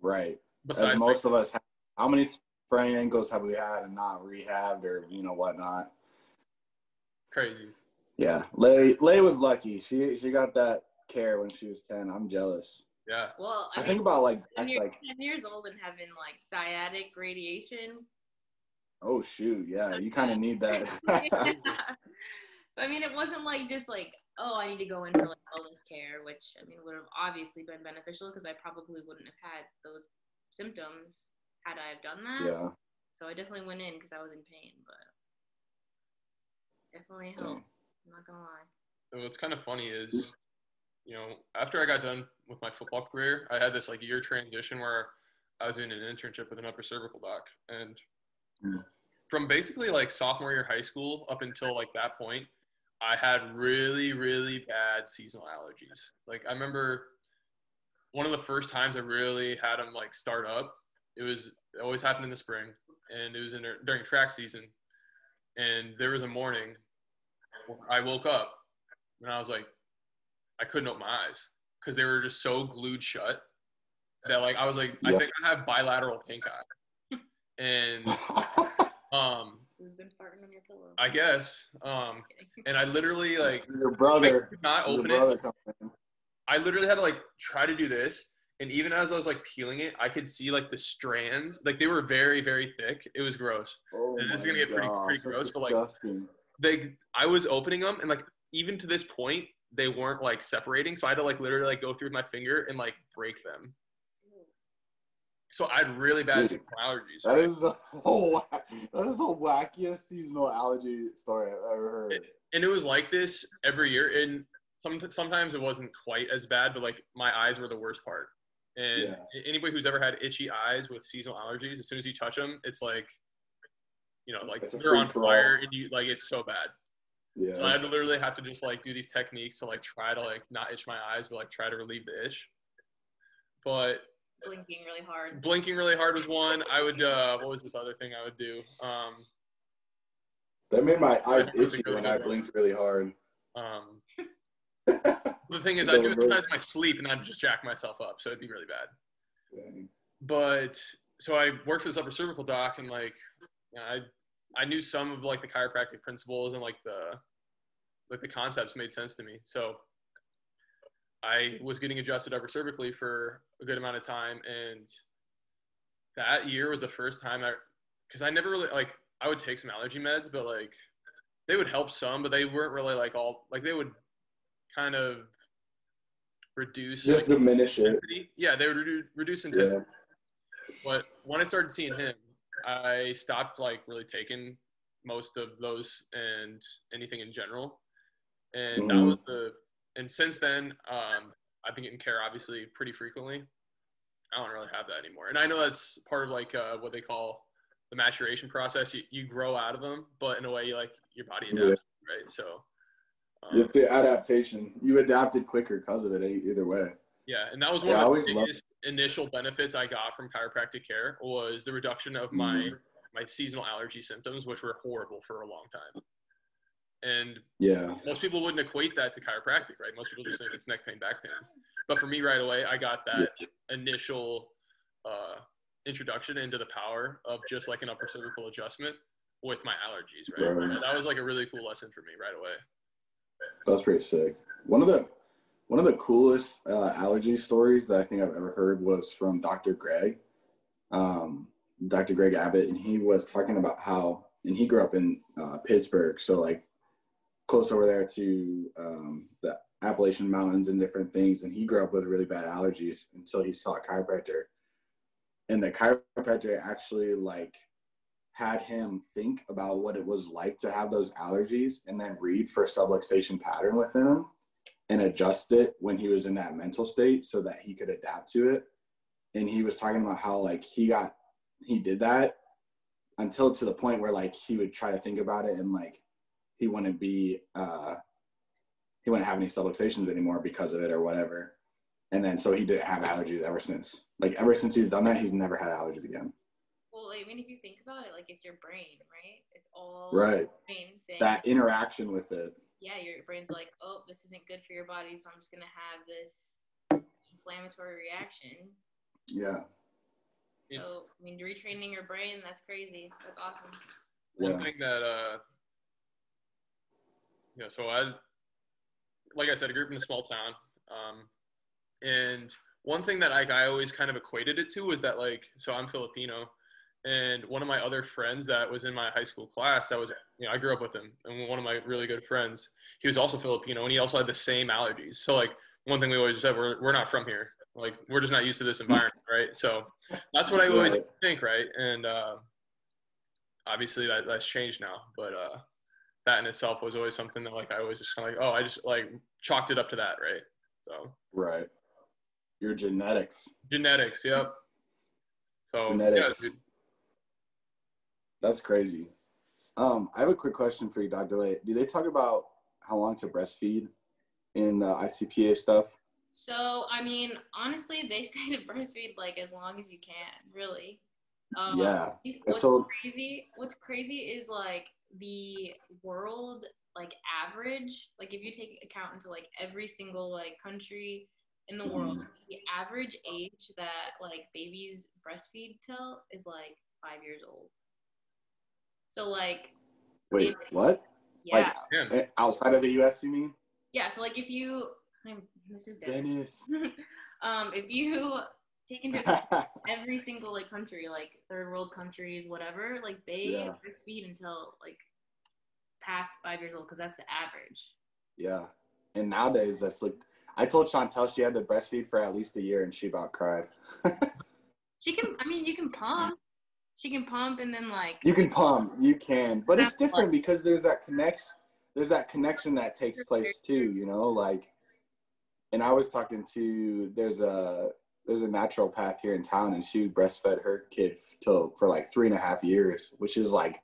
Right. Besides As like, most of us have. How many sprained ankles have we had and not rehabbed or you know whatnot? crazy. Yeah. Lay Lay was lucky. She she got that care when she was ten. I'm jealous. Yeah. Well, I I think about like when back, you're like 10 years old and having like sciatic radiation. Oh shoot yeah you kind of need that. yeah. So I mean, it wasn't like just like oh I need to go in for like wellness care, which I mean would have obviously been beneficial because I probably wouldn't have had those symptoms had I have done that. yeah. So I definitely went in because I was in pain, but definitely helped. I'm not gonna lie. And what's kind of funny is, you know, after I got done with my football career, I had this like year transition where I was in an internship with an upper cervical doc, and. From basically like sophomore year high school up until like that point, I had really really bad seasonal allergies. Like I remember one of the first times I really had them like start up. It was it always happened in the spring, and it was in during track season. And there was a morning I woke up and I was like, I couldn't open my eyes because they were just so glued shut that like I was like, I think I have bilateral pink eye, and um, Who's been farting on your pillow? I guess um, and I literally like your I brother. could not Your open brother it. I literally had to like try to do this. And even as I was like peeling it, I could see like the strands, like they were very, very thick. It was gross. Oh This is my gonna get pretty- gosh, pretty that's gross, but, like. They, I was opening them, and like even to this point, they weren't like separating. So I had to like literally like go through with my finger and like break them. So I had really bad Dude, seasonal allergies. That right? is the whole. That is the wackiest seasonal allergy story I've ever heard. and it was like this every year. And some, sometimes it wasn't quite as bad, but like my eyes were the worst part. And Yeah. anybody who's ever had itchy eyes with seasonal allergies, as soon as you touch them, it's like, you know, like they're on fire, and you like it's so bad. Yeah. So I had to literally have to just like do these techniques to like try to like not itch my eyes, but like try to relieve the itch. But Blinking really hard. blinking really hard was one. I would uh what was this other thing I would do? Um that made my eyes That was a itchy good when. I blinked really hard. um the thing is I do it sometimes my sleep and I'd just jack myself up, so it'd be really bad. Dang. But so I worked for this upper cervical doc and like I I knew some of like the chiropractic principles and like the like the concepts made sense to me. So I was getting adjusted upper cervically for a good amount of time and that year was the first time I because I never really like I would take some allergy meds, but like they would help some, but they weren't really like all like they would kind of reduce Just like, diminish it. Yeah, they would redu- reduce intensity. Yeah. But when I started seeing him, I stopped like really taking most of those and anything in general. And that Mhm. was the and since then, um, I've been getting care obviously pretty frequently. I don't really have that anymore. And I know that's part of like uh, what they call the maturation process. You, you grow out of them, but in a way, you like your body Yeah. adapts, right? So, um, It's the adaptation. You adapted quicker because of it. e- Either way. Yeah, and that was one Yeah, of the biggest initial benefits I got from chiropractic care was the reduction of my Mhm. my seasonal allergy symptoms, which were horrible for a long time. And Yeah. most people wouldn't equate that to chiropractic, right? Most people just think it's neck pain, back pain. But for me, right away, I got that initial uh, introduction into the power of just like an upper cervical adjustment with my allergies, right? Right. So that was like a really cool lesson for me right away. That's pretty sick. One of the one of the coolest uh, allergy stories that I think I've ever heard was from Dr. Greg, um, Dr. Greg Abbott, and he was talking about how, and he grew up in uh, Pittsburgh, so like close over there to um, the Appalachian Mountains and different things, and he grew up with really bad allergies until he saw a chiropractor, and the chiropractor actually like had him think about what it was like to have those allergies and then read for subluxation pattern within him and adjust it when he was in that mental state so that he could adapt to it. And he was talking about how like he got he did that until to the point where like he would try to think about it and like he wouldn't be uh he wouldn't have any subluxations anymore because of it or whatever. And then so he didn't have allergies ever since. Like ever since he's done that, he's never had allergies again. Well, I mean, if you think about it, like it's your brain, right? It's all Right. brain saying That interaction with it. yeah, your brain's like, oh, this isn't good for your body, so I'm just gonna have this inflammatory reaction. Yeah. Yeah. So, I mean, retraining your brain, that's crazy. That's awesome. One Yeah. thing that uh you know, so I like I said, I grew up in a small town. Um and one thing that like I always kind of equated it to was that like so I'm Filipino and one of my other friends that was in my high school class that was you know, I grew up with him and one of my really good friends, he was also Filipino and he also had the same allergies. So like one thing we always said, we're we're not from here. Like we're just not used to this environment, right? So that's what I always think, right? And uh obviously that, that's changed now but uh that in itself was always something that like i always just kind of like oh i just like chalked it up to that right so Right. Your genetics. genetics yep so Genetics. yeah. That's crazy. Um, I have a quick question for you, Dr. Lay. Do they talk about how long to breastfeed in uh, ICPA stuff? So, I mean, honestly, they say to breastfeed like as long as you can, really. Um, Yeah. What's That's all. crazy? What's crazy is like the world like average. Like if you take account into like every single like country in the world, Mhm. the average age that like babies breastfeed till is like five years old. So like Wait, what? yeah, Like eh, outside of the U.S., you mean? yeah. So like if you, I'm, this is dead. Dennis. um, if you take into account every single like country, like third world countries, whatever, like they Yeah. breastfeed until like past five years old because that's the average. yeah. And nowadays, that's like, I told Chantel she had to breastfeed for at least a year, and she about cried. She can, I mean, you can pump. She can pump and then like You can pump, you can, but it's different because there's that connection. There's that connection that takes place too, you know. Like, and I was talking to there's a there's a naturopath here in town, and she breastfed her kid till for like three and a half years, which is like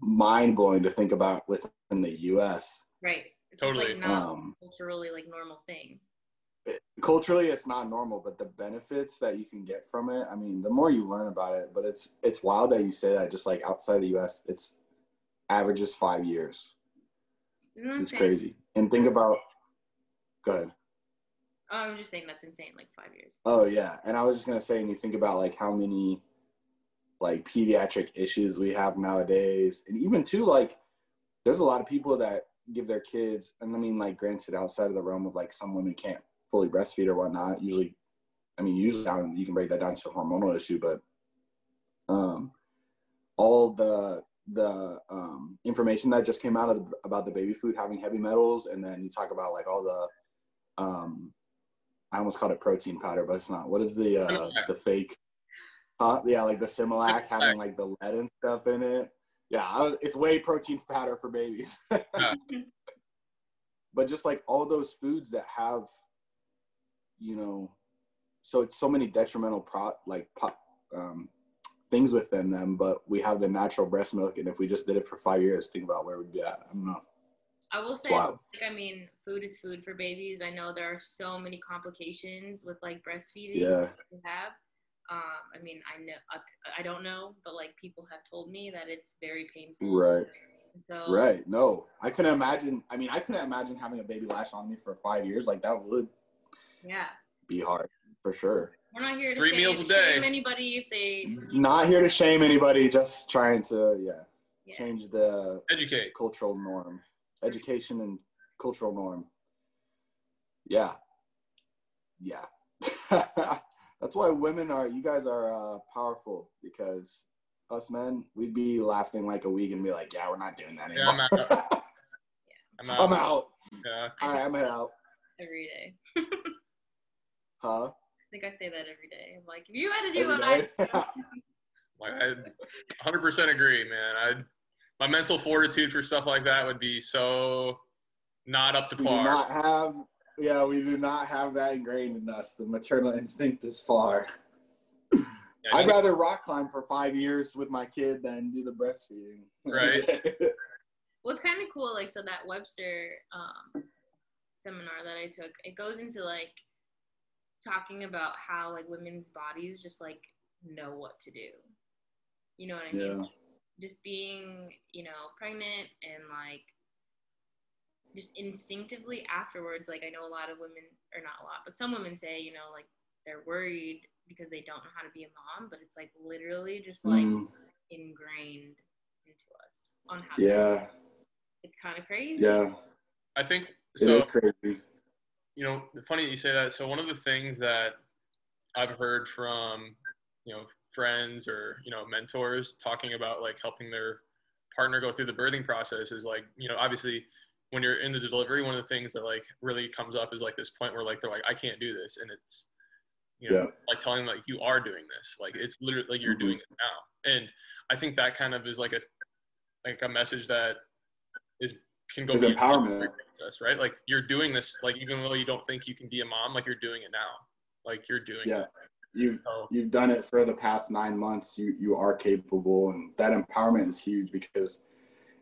mind blowing to think about within the U.S. right. It's Totally. just like not Um, culturally like normal thing. culturally it's not normal but the benefits that you can get from it i mean the more you learn about it but it's it's wild that you say that just like outside the us it's averages five years Isn't it's insane? crazy and think about go ahead Oh, I was just saying that's insane. Like five years. oh yeah and i was just gonna say and you think about like how many like pediatric issues we have nowadays and even too like there's a lot of people that give their kids and i mean like granted outside of the realm of like some women can't fully breastfeed or whatnot usually i mean usually down you can break that down to a hormonal issue but um all the the um, information that just came out of the, about the baby food having heavy metals and then you talk about like all the um i almost called it protein powder but it's not. What is the uh the fake? Uh yeah like the similac having like the lead and stuff in it. Yeah I was, it's way protein powder for babies. But just like all those foods that have you know so it's so many detrimental pro like po- um, things within them but we have the natural breast milk and if we just did it for five years think about where we'd be at. I don't know I will say, Wow. like, I mean, food is food for babies. I know there are so many complications with like breastfeeding Yeah. that you have. Um, I mean, I know, I, I don't know, but like people have told me that it's very painful. right so, right no i couldn't imagine i mean i couldn't imagine having a baby latch on me for five years like that would yeah, be hard for sure we're not here to Three shame, meals a day. shame anybody if they. not here to shame anybody just trying to yeah Yeah. change the educate cultural norm, education and cultural norm. Yeah, yeah. That's why women are. You guys are uh, powerful because us men, we'd be lasting like a week and be like, "Yeah, we're not doing that Yeah, anymore." I'm i'm out, I'm out. yeah All right, I'm out. every day. Huh? I think I say that every day. I'm like, if you had to do Every what I day? like i 100% agree man i my mental fortitude for stuff like that would be so not up to we do par not have. Yeah, we do not have that ingrained in us. The maternal instinct is far. Yeah, I'd you- rather rock climb for five years with my kid than do the breastfeeding. Right. Well, it's kind of cool. Like, so that Webster um, seminar that I took, it goes into like talking about how like women's bodies just like know what to do. You know what I mean? Yeah. Just being, you know, pregnant and like just instinctively afterwards. Like, I know a lot of women, or not a lot, but some women say, you know, like they're worried because they don't know how to be a mom, but it's like literally just like Mm, ingrained into us on how to yeah. it's kind of crazy. Yeah. I think It so. is crazy. you know, funny that you say that. So one of the things that I've heard from, you know, friends or you know mentors talking about like helping their partner go through the birthing process is like, you know, obviously when you're in the delivery, one of the things that like really comes up is like this point where like they're like, I can't do this, and it's, you know, Yeah. like telling them like you are doing this, like it's literally like you're Mhm. doing it now, and I think that kind of is like a like a message that is can go Is empowerment. process, right? Like you're doing this, like even though you don't think you can be a mom, like you're doing it now, like you're doing Yeah. it. You So you've done it for the past nine months. You you are capable, and that empowerment is huge because,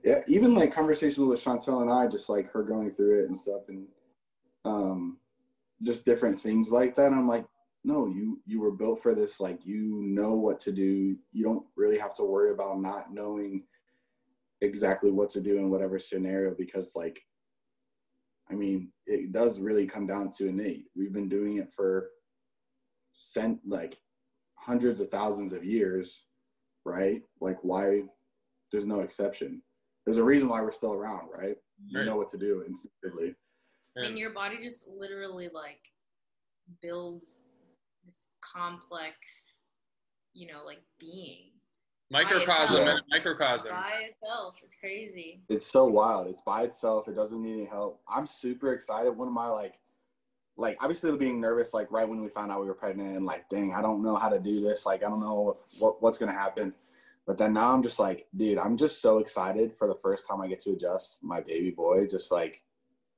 yeah, even like conversations with Chantel and I, just like her going through it and stuff, and um, just different things like that. I'm like, no, you you were built for this. Like you know what to do. You don't really have to worry about not knowing exactly what to do in whatever scenario because like I mean, it does really come down to innate. We've been doing it for cent like hundreds of thousands of years, right? Like why there's no exception. There's a reason why we're still around, right? You Right. know what to do instinctively. And your body just literally like builds this complex, you know, like being microcosm itself. and microcosm. by itself. It's crazy. It's so wild. It's by itself. It doesn't need any help. I'm super excited. One of my like like obviously being nervous like right when we found out we were pregnant and like dang, I don't know how to do this. Like I don't know if, what what's to happen. But then now I'm just like, dude, I'm just so excited for the first time I get to adjust my baby boy. Just like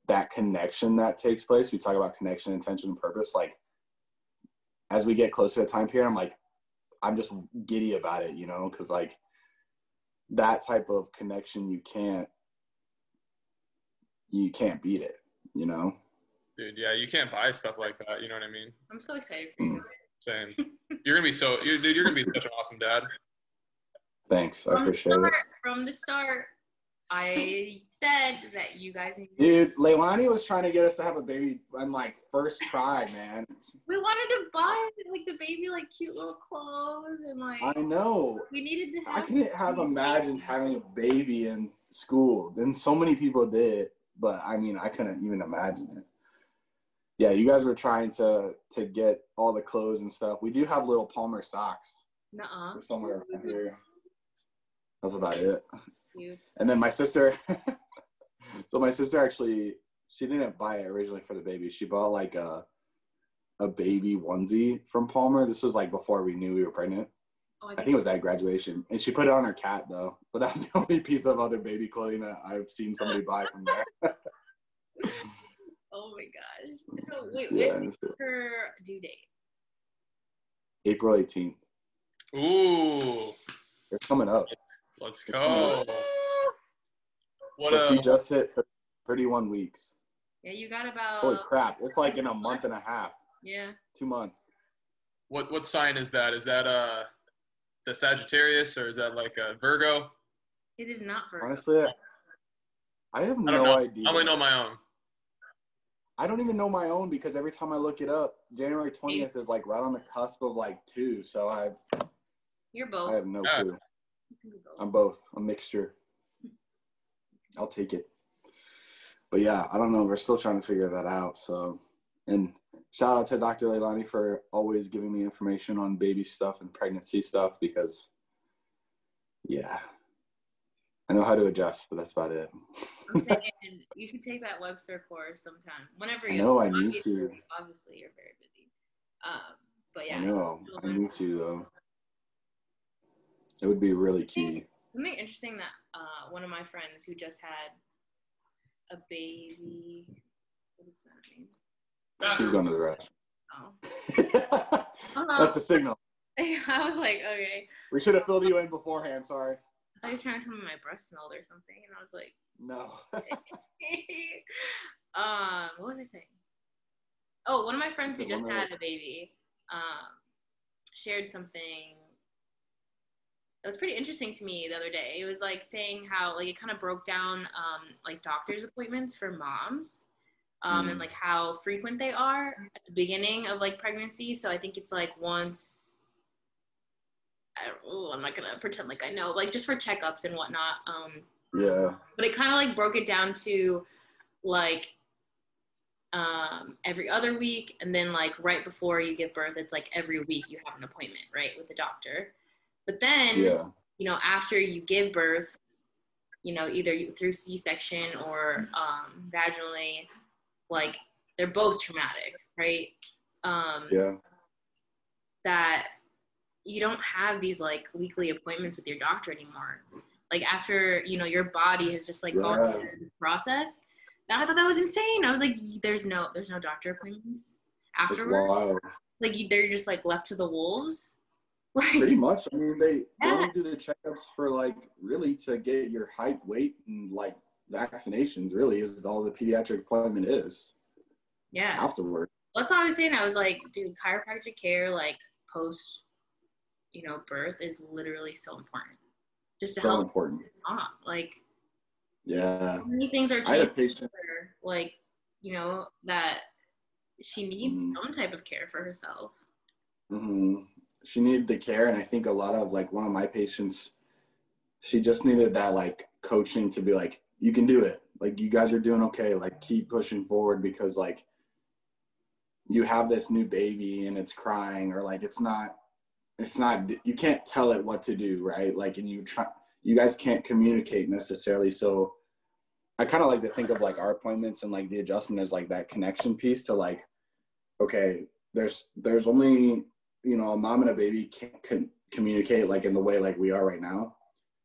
that connection that takes place. We talk about connection, intention, and purpose. Like as we get closer to the time period, I'm like, I'm just giddy about it, you know, because like that type of connection, you can't, you can't beat it, you know. Dude, yeah, you can't buy stuff like that. You know what I mean? I'm so excited for you. Saying you're gonna be so, you're, dude, you're gonna be such an awesome dad. Thanks, I From the appreciate it, from the start, I said that you guys need. dude. Leilani was trying to get us to have a baby on like first try, man. We wanted to buy like the baby like cute little clothes and like I know. we needed to have I couldn't have imagined having a baby in school. Then so many people did, but I mean, I couldn't even imagine it. Yeah, you guys were trying to to get all the clothes and stuff. We do have little Palmer socks Nuh-uh. Somewhere around here. That's about it. Cute. And then my sister, so my sister actually, she didn't buy it originally for the baby. She bought like a a baby onesie from Palmer. This was like before we knew we were pregnant. Oh, I think it was at graduation, and she put it on her cat though. But that's the only piece of other baby clothing that I've seen somebody buy from there. Oh my gosh. So wait, yeah, when's her due date? April 18th. Ooh, They're coming up. let's It's go. What so she uh, just hit 31 weeks. Yeah, you got about. Holy crap! It's like in a month and a half, Yeah. two months. what what sign is that? Is that uh, is that Sagittarius or is that like a Virgo? It is not Virgo. Honestly, I have I no don't know. idea. I only know my own. I don't even know my own because every time I look it up, January 20th is like right on the cusp of like two. So I You're both. I have no Yeah. clue. You both. I'm both a mixture. I'll take it. But yeah, I don't know. We're still trying to figure that out. So, and shout out to Dr. Leilani for always giving me information on baby stuff and pregnancy stuff because, yeah, I know how to adjust, but that's about it. Saying you should take that Webster course sometime. Whenever you. know I need to. Obviously, you're very busy. Um, but yeah. I know. I need to though. It would be really key. Something interesting that uh, one of my friends who just had a baby. What does that mean? He's going to the restroom. Oh. Uh-huh. That's a signal. I was like, okay. We should have filled you in beforehand. Sorry. I was trying to tell me my breast smelled or something, and I was like, No. um, what was I saying? Oh, one of my friends who just had a baby, um, shared something that was pretty interesting to me the other day. It was like saying how like it kind of broke down um, like doctor's appointments for moms. Um, and Mm. like how frequent they are at the beginning of like pregnancy. So I think it's like once. I, oh, I'm not gonna pretend like I know, like just for checkups and whatnot. Um, yeah. but it kind of like broke it down to like um, every other week and then like right before you give birth it's like every week you have an appointment right with the doctor but then Yeah. you know after you give birth you know either you, through c-section or um, vaginally like they're both traumatic right um, Yeah. that you don't have these like weekly appointments with your doctor anymore. Like after you know your body has just like gone through the process. And I thought that was insane. I was like, there's no there's no doctor appointments It's afterward. Like they're just like left to the wolves. Like Pretty much. I mean, they, they Yeah. only do the checkups for like really to get your height, weight, and like vaccinations. Really, is all the pediatric appointment is yeah. afterward. That's all I was saying. I was like, dude, chiropractic care like post, you know, birth is literally so important. Just to So help important. mom. Like Yeah. many things are I had a changing. patient. her, like you know that she needs Mhm. some type of care for herself mm-hmm. She needed the care, and I think a lot of like one of my patients, she just needed that like coaching to be like, you can do it. Like you guys are doing okay. Like keep pushing forward because like you have this new baby and it's crying or like it's not it's not you can't tell it what to do right? Like and you try you guys can't communicate necessarily. So i kind of like to think of like our appointments and like the adjustment as like that connection piece to like okay there's there's only you know a mom and a baby can't con- communicate like in the way like we are right now.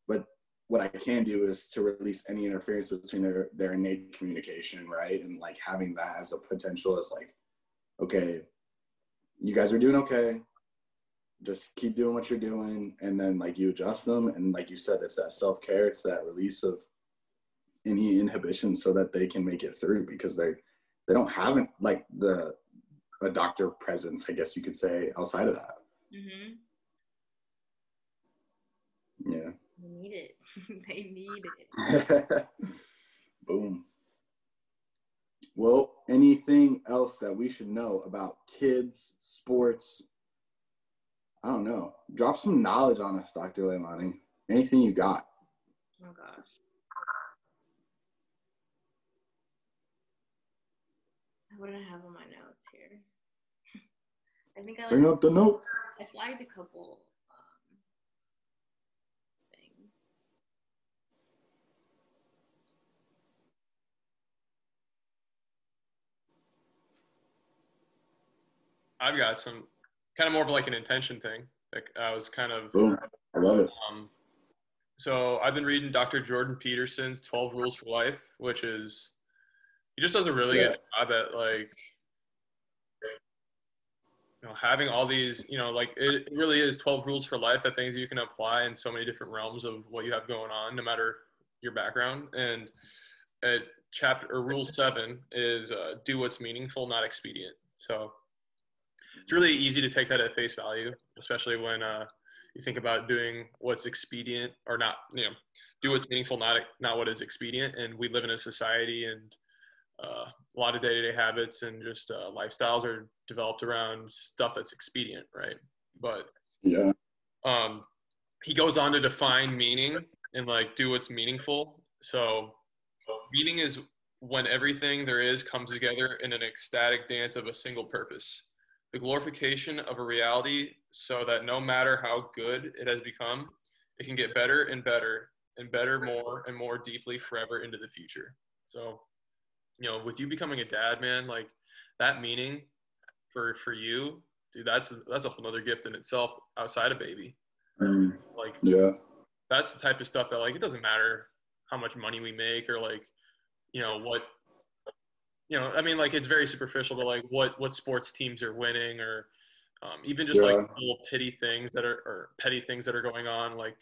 But what i can do is to release any interference between their their innate communication right? And like having that as a potential is like okay you guys are doing okay just keep doing what you're doing and then like you adjust them. And like you said it's that self-care it's that release of any inhibition so that they can make it through because they they don't have it like the a doctor presence i guess you could say outside of that. Mm-hmm. yeah. They need it. They need it. Boom. Well anything else that we should know about kids sports i don't know. Drop some knowledge on us dr leilani. Anything you got. Oh gosh. What did i have on my notes here? I think i bring up the notes. I flagged a couple um, things. I've got some kind of more of like an intention thing. Like I was kind of boom i love it um, so I've been reading Dr. Jordan Peterson's 12 Rules for Life, which is he just does a really Yeah. good job at like you know having all these you know like it really is 12 rules for life that things you can apply in so many different realms of what you have going on no matter your background and at chapter or rule 7 is uh, do what's meaningful not expedient so it's really easy to take that at face value especially when uh, you think about doing what's expedient or not you know do what's meaningful not not what is expedient. And we live in a society and uh, a lot of day-to-day habits and just uh, lifestyles are developed around stuff that's expedient right? But yeah. um, he goes on to define meaning and like do what's meaningful. So meaning is when everything there is comes together in an ecstatic dance of a single purpose the glorification of a reality so that no matter how good it has become it can get better and better and better more and more deeply forever into the future. So you know with you becoming a dad man like that meaning for for you dude that's that's a whole other gift in itself outside of baby. Mm, like yeah. that's the type of stuff that like it doesn't matter how much money we make or like you know what you know i mean like it's very superficial but like what what sports teams are winning or um, even just like little petty things that are or petty things that are going on like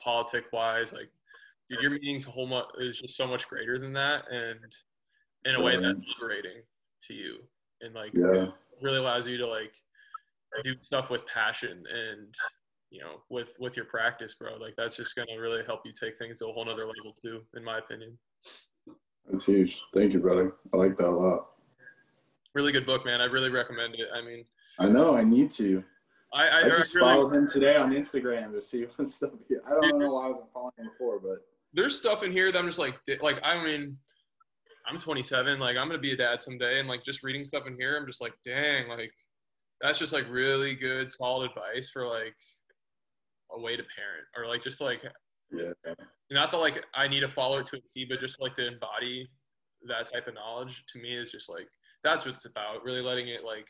politic wise, like, dude, your meaning's a whole much is just so much greater than that, and in a way that's liberating to you, and like Yeah. really allows you to like do stuff with passion and you know with with your practice, bro. Like that's just gonna really help you take things to a whole nother level too, in my opinion. That's huge. Thank you, brother. I like that a lot. Really good book, man. I really recommend it. I mean, I know. I need to. I I, I, I just really followed him today on Instagram to see what stuff. He, I don't know why I wasn't following him before, but there's stuff in here that I'm just like, like I mean, I'm 27, like I'm gonna be a dad someday, and like just reading stuff in here, I'm just like, dang, like that's just like really good, solid advice for like a way to parent, or like just like yeah, not that like I need to follow it to a T, but just like to embody that type of knowledge to me is just like that's what it's about. Really letting it like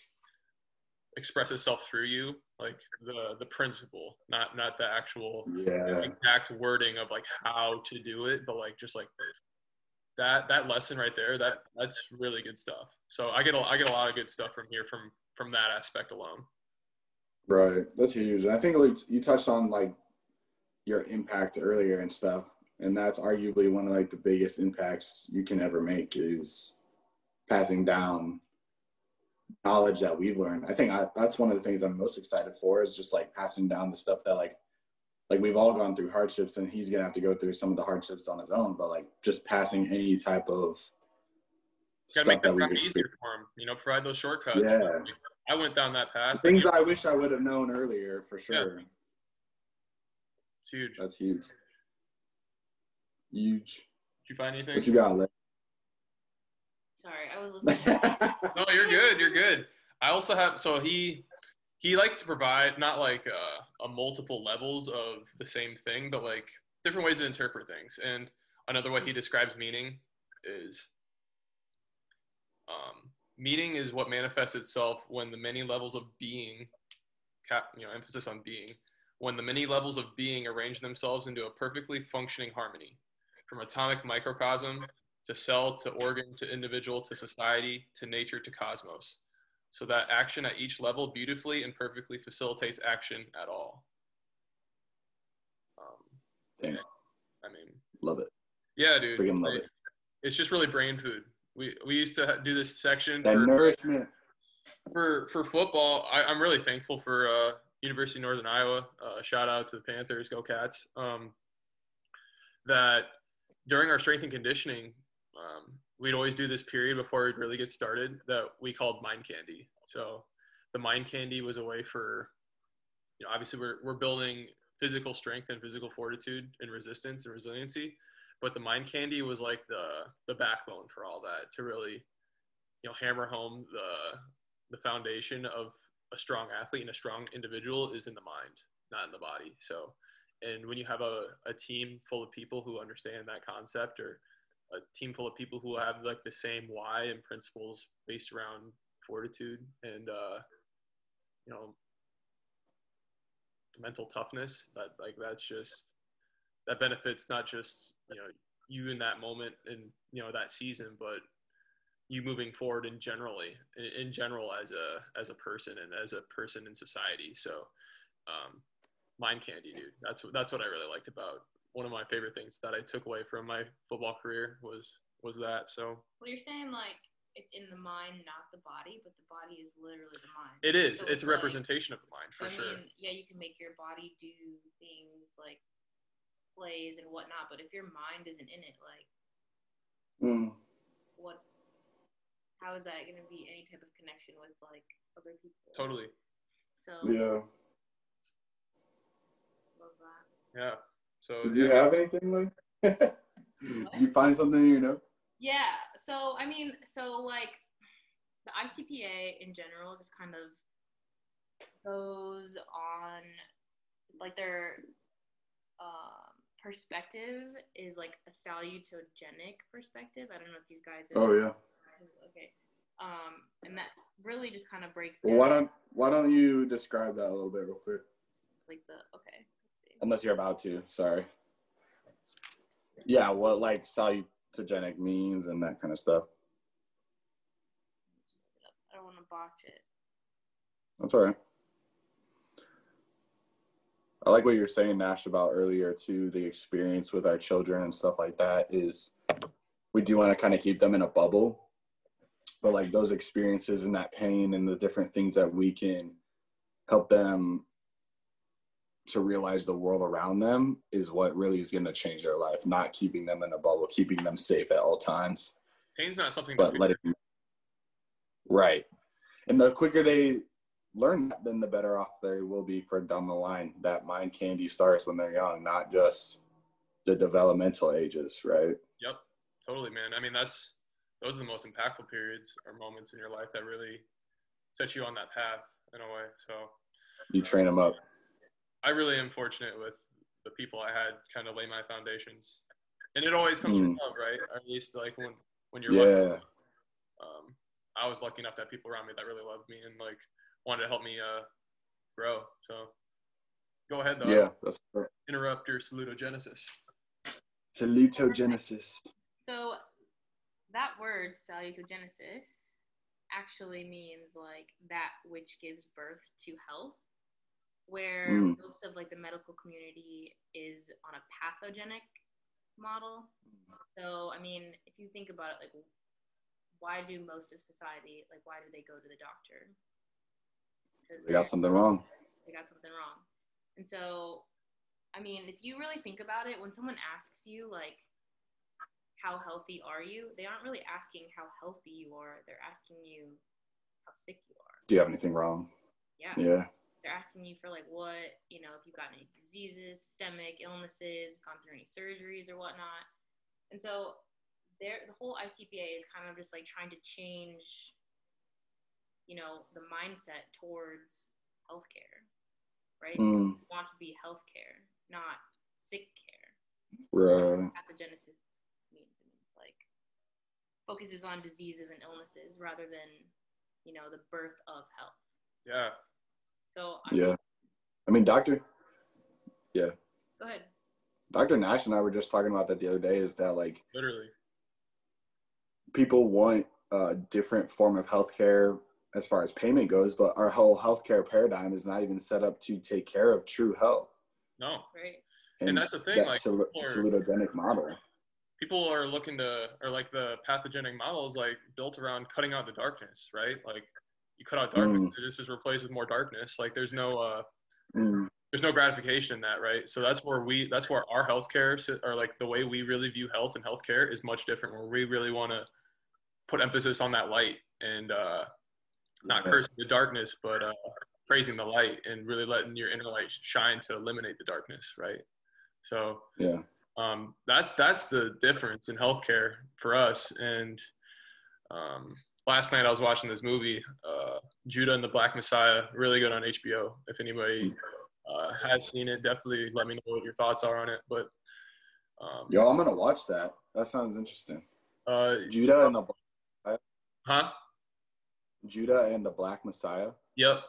express itself through you, like the the principle, not not the actual yeah, exact wording of like how to do it, but like just like that that lesson right there, that that's really good stuff. So I get a I get a lot of good stuff from here from from that aspect alone. right. That's huge. And I think like you touched on like your impact earlier and stuff, and that's arguably one of like the biggest impacts you can ever make is passing down knowledge that we've learned. I think I, that's one of the things I'm most excited for is just like passing down the stuff that like like we've all gone through hardships and he's gonna have to go through some of the hardships on his own, but like just passing any type of Got to stuff make that that easier for him. You know, provide those shortcuts. Yeah. I went down that path. Things I wish I would have known earlier for sure. It's huge. That's huge. Huge. Did you find anything? What you got, Lex? Sorry, I was listening. No, you're good. You're good. I also have so he he likes to provide not like uh, a multiple levels of the same thing, but like different ways to interpret things. And another way he describes meaning is um, meaning is what manifests itself when the many levels of being, cap, you know, emphasis on being, when the many levels of being arrange themselves into a perfectly functioning harmony, from atomic microcosm to cell to organ to individual to society to nature to cosmos so that action at each level beautifully and perfectly facilitates action at all um, Damn. i mean Love it. yeah dude Freaking love it. it's just really brain food we we used to do this section That for, nourishment. for for football I, i'm really thankful for uh, university of northern iowa uh, shout out to the panthers go cats um, that during our strength and conditioning um, we'd always do this period before we'd really get started that we called mind candy. So the mind candy was a way for you know obviously we're, we're building physical strength and physical fortitude and resistance and resiliency but the mind candy was like the the backbone for all that to really you know hammer home the the foundation of a strong athlete and a strong individual is in the mind not in the body. So and when you have a, a team full of people who understand that concept or a team full of people who have like the same why and principles based around fortitude and uh, you know mental toughness that like that's just that benefits not just you know you in that moment and you know that season but you moving forward in generally in, in general as a as a person and as a person in society. So um, mind candy dude. That's what that's what i really liked about one of my favorite things that i took away from my football career was was that. So well, you're saying like it's in the mind, not the body, but the body is literally the mind. it is. So it's, a like- representation of the mind So for I sure. mean, yeah, you can make your body do things like plays and whatnot, but if your mind isn't in it, like Mm. what's how is that going to be any type of connection with like other people? totally So Yeah. love that. yeah so Did you have anything like? Did you find something in your notes? Yeah. So I mean, so like the ICPA in general just kind of goes on like their um, perspective is like a salutogenic perspective. I don't know if you guys. Oh yeah. Okay. Um, and that really just kind of breaks Well, why don't Why don't you describe that a little bit real quick? like the okay. Let's see. Unless you're about to. Sorry. Yeah. What like salutogenic means and that kind of stuff. I don't want to botch it. That's all right. I like what you were saying, Nash, about earlier too. The experience with our children and stuff like that is we do want to kind of keep them in a bubble, but like those experiences and that pain and the different things that we can help them to realize the world around them is what really is going to change their life. Not keeping them in a bubble, keeping them safe at all times. Pain's not something but that let it right and the quicker they learn that then the better off they will be for down the line that mind candy starts when they're young not just the developmental ages right Yep, totally, man. I mean, that's those are the most impactful periods or moments in your life that really set you on that path in a way. So you train them up I really am fortunate with the people I had kind of lay my foundations, and it always comes from Mm. love, right? Or at least like when when you're lucky. yeah Um, I was lucky enough to have people around me that really loved me and like wanted to help me uh, grow. So go ahead though. yeah that's perfect. Interrupt your salutogenesis. salutogenesis So that word salutogenesis actually means like that which gives birth to health where Mm. most of like the medical community is on a pathogenic model so i mean if you think about it like why do most of society like why do they go to the doctor they got something wrong they got something wrong. And so, I mean, if you really think about it, when someone asks you, like, how healthy are you, they aren't really asking how healthy you are. They're asking you how sick you are. do you have anything wrong Yeah. yeah They're asking you for, like, what, you know, if you've got any diseases, systemic illnesses, gone through any surgeries or whatnot. And so, there, the whole ICPA is kind of just like trying to change, you know, the mindset towards healthcare, right? mm, want to be healthcare, not sick care. right Pathogenesis means it means like focuses on diseases and illnesses rather than you know the birth of health. Yeah. So I yeah i mean doctor Yeah. go ahead. dr nash and i were just talking about that the other day is that like Literally. people want a different form of healthcare as far as payment goes, but our whole healthcare paradigm is not even set up to take care of true health. No. Right. And that's the thing, that like, salu- people salutogenic model. People are looking to, or like the pathogenic model is like built around cutting out the darkness, right? Like you cut out darkness, it just is replaced with more darkness. Like there's no, uh, Mm, there's no gratification in that, right? So that's where we, that's where our healthcare, or like the way we really view health and healthcare is much different. Where we really want to put emphasis on that light and uh, not Yeah. cursing the darkness, but uh, praising the light and really letting your inner light shine to eliminate the darkness, right? So yeah. Um, that's that's the difference in healthcare for us. And um, last night I was watching this movie, uh, Judas and the Black Messiah, really good on HBO. If anybody uh, has seen it, definitely let me know what your thoughts are on it. But um, Yo, I'm gonna watch that. That sounds interesting. uh, Judas and the huh? Judas and the Black Messiah. Yep.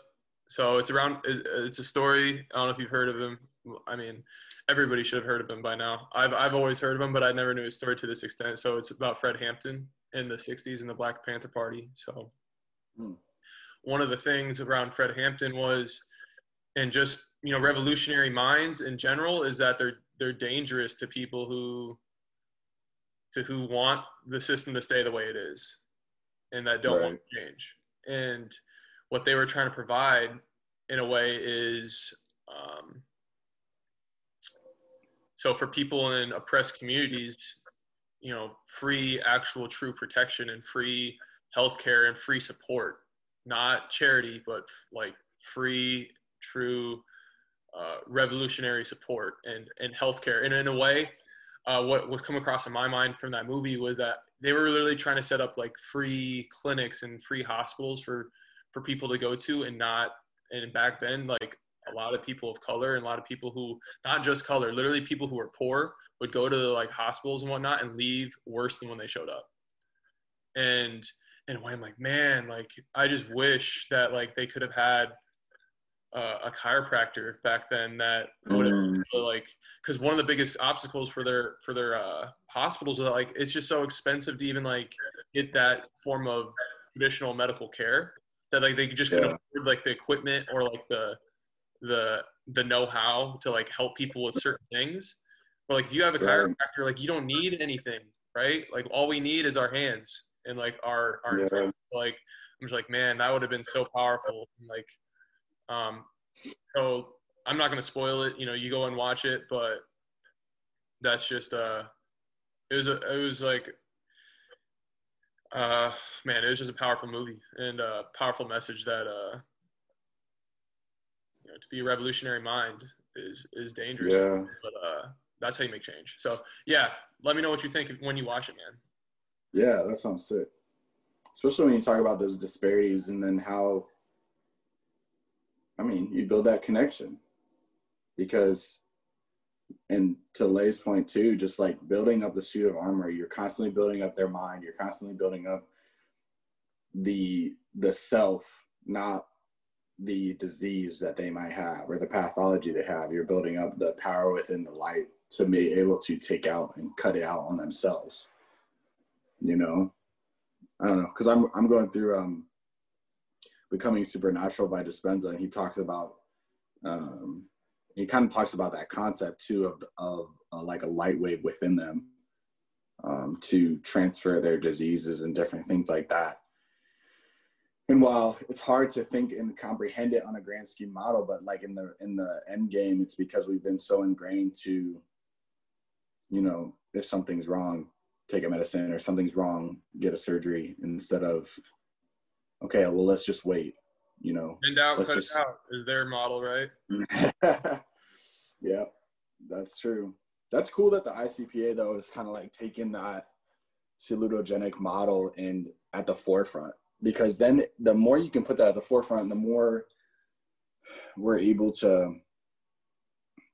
So it's around. It's a story. I don't know if you've heard of him. I mean, everybody should have heard of him by now. I've I've always heard of him, but I never knew his story to this extent. So it's about Fred Hampton in the '60s in the Black Panther Party. So Hmm. one of the things around Fred Hampton was, and just you know, revolutionary minds in general is that they're they're dangerous to people who to who want the system to stay the way it is and that don't want to change. And what they were trying to provide in a way is um, so for people in oppressed communities, you know, free actual true protection and free healthcare and free support, not charity, but like free, true, uh, revolutionary support and, and healthcare. And in a way, uh, what was come across in my mind from that movie was that they were literally trying to set up like free clinics and free hospitals for for people to go to and not and back then like a lot of people of color and a lot of people who not just color literally people who are poor would go to like hospitals and whatnot and leave worse than when they showed up. And in a way i'm like man like i just wish that like they could have had uh, a chiropractor back then that would have Mm, like because one of the biggest obstacles for their for their uh, hospitals is that, like it's just so expensive to even like get that form of traditional medical care that like they just couldn't afford like the equipment or like the the the know-how to like help people with certain things. But like if you have a chiropractor, like you don't need anything, right? Like all we need is our hands and like our our Yeah. like I'm just like, man, that would have been so powerful. Like, um, so I'm not gonna spoil it. You know, you go and watch it, but that's just uh, it was a, it was like, uh, man, it was just a powerful movie and a powerful message that uh, know, to be a revolutionary mind is is dangerous. Yeah. But uh, that's how you make change. So yeah, let me know what you think when you watch it, man. Yeah, that sounds sick. Especially when you talk about those disparities and then how, I mean, you build that connection. Because, and to Lay's point too, just like building up the suit of armor, you're constantly building up their mind. You're constantly building up the the self, not the disease that they might have or the pathology they have. You're building up the power within the light to be able to take out and cut it out on themselves you know i don't know because i'm i'm going through um becoming supernatural by dispenza and he talks about um he kind of talks about that concept too of of uh, like a light wave within them um to transfer their diseases and different things like that and while it's hard to think and comprehend it on a grand scheme model but like in the in the end game it's because we've been so ingrained to you know if something's wrong take a medicine or something's wrong, get a surgery instead of, okay, well, let's just wait, you know? In doubt, cut just- out is their model, right? yeah, that's true. That's cool that the ICPA, though, is kind of like taking that salutogenic model and at the forefront because then the more you can put that at the forefront, the more we're able to,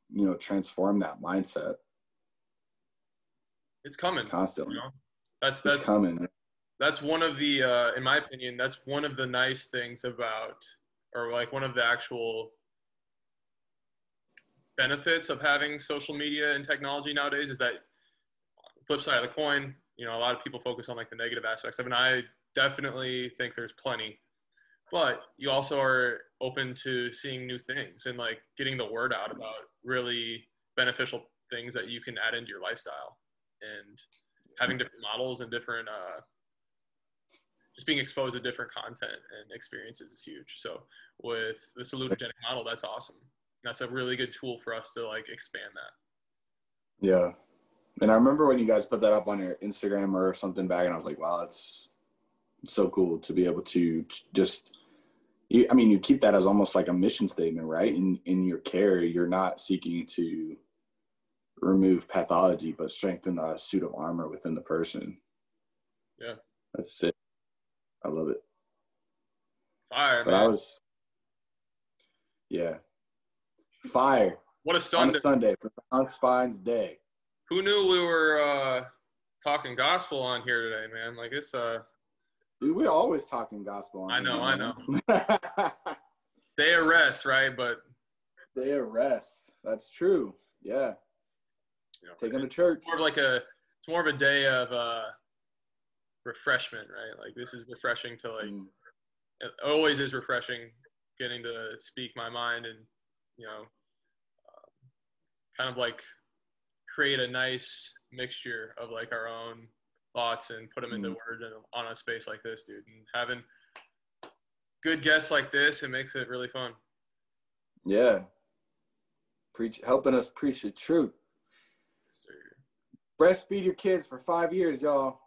you know, transform that mindset It's coming. constantly. You know, that's It's that's coming. that's one of the, uh, in my opinion, that's one of the nice things about, or like one of the actual benefits of having social media and technology nowadays is that flip side of the coin. You know, a lot of people focus on like the negative aspects of, it, and I definitely think there's plenty. But you also are open to seeing new things and like getting the word out about really beneficial things that you can add into your lifestyle and having different models and different uh, just being exposed to different content and experiences is huge. So with the salutogenic model, that's awesome. That's a really good tool for us to like expand that. Yeah. And I remember when you guys put that up on your Instagram or something back, and I was like, wow, that's so cool to be able to just. You, I mean, you keep that as almost like a mission statement, right? In in your care, you're not seeking to remove pathology, but strengthen the suit of armor within the person. Yeah. that's it. I love it. Fire, But man. I was, yeah, fire what a on Sunday. a Sunday for on Spines Day. Who knew we were uh, talking gospel on here today, man? Like it's uh we're always talking gospel. I know, I know. they arrest, right? But they arrest. That's true. Yeah. you know, Take them to church. more of like a it's more of a day of uh refreshment, right? Like this is refreshing to like Mm, it always is refreshing getting to speak my mind and you know um, kind of like create a nice mixture of like our own thoughts and put them into Mhm. words on a space like this dude and having good guests like this it makes it really fun Yeah. Preach, helping us preach the truth. So, Breastfeed your kids for five years, y'all.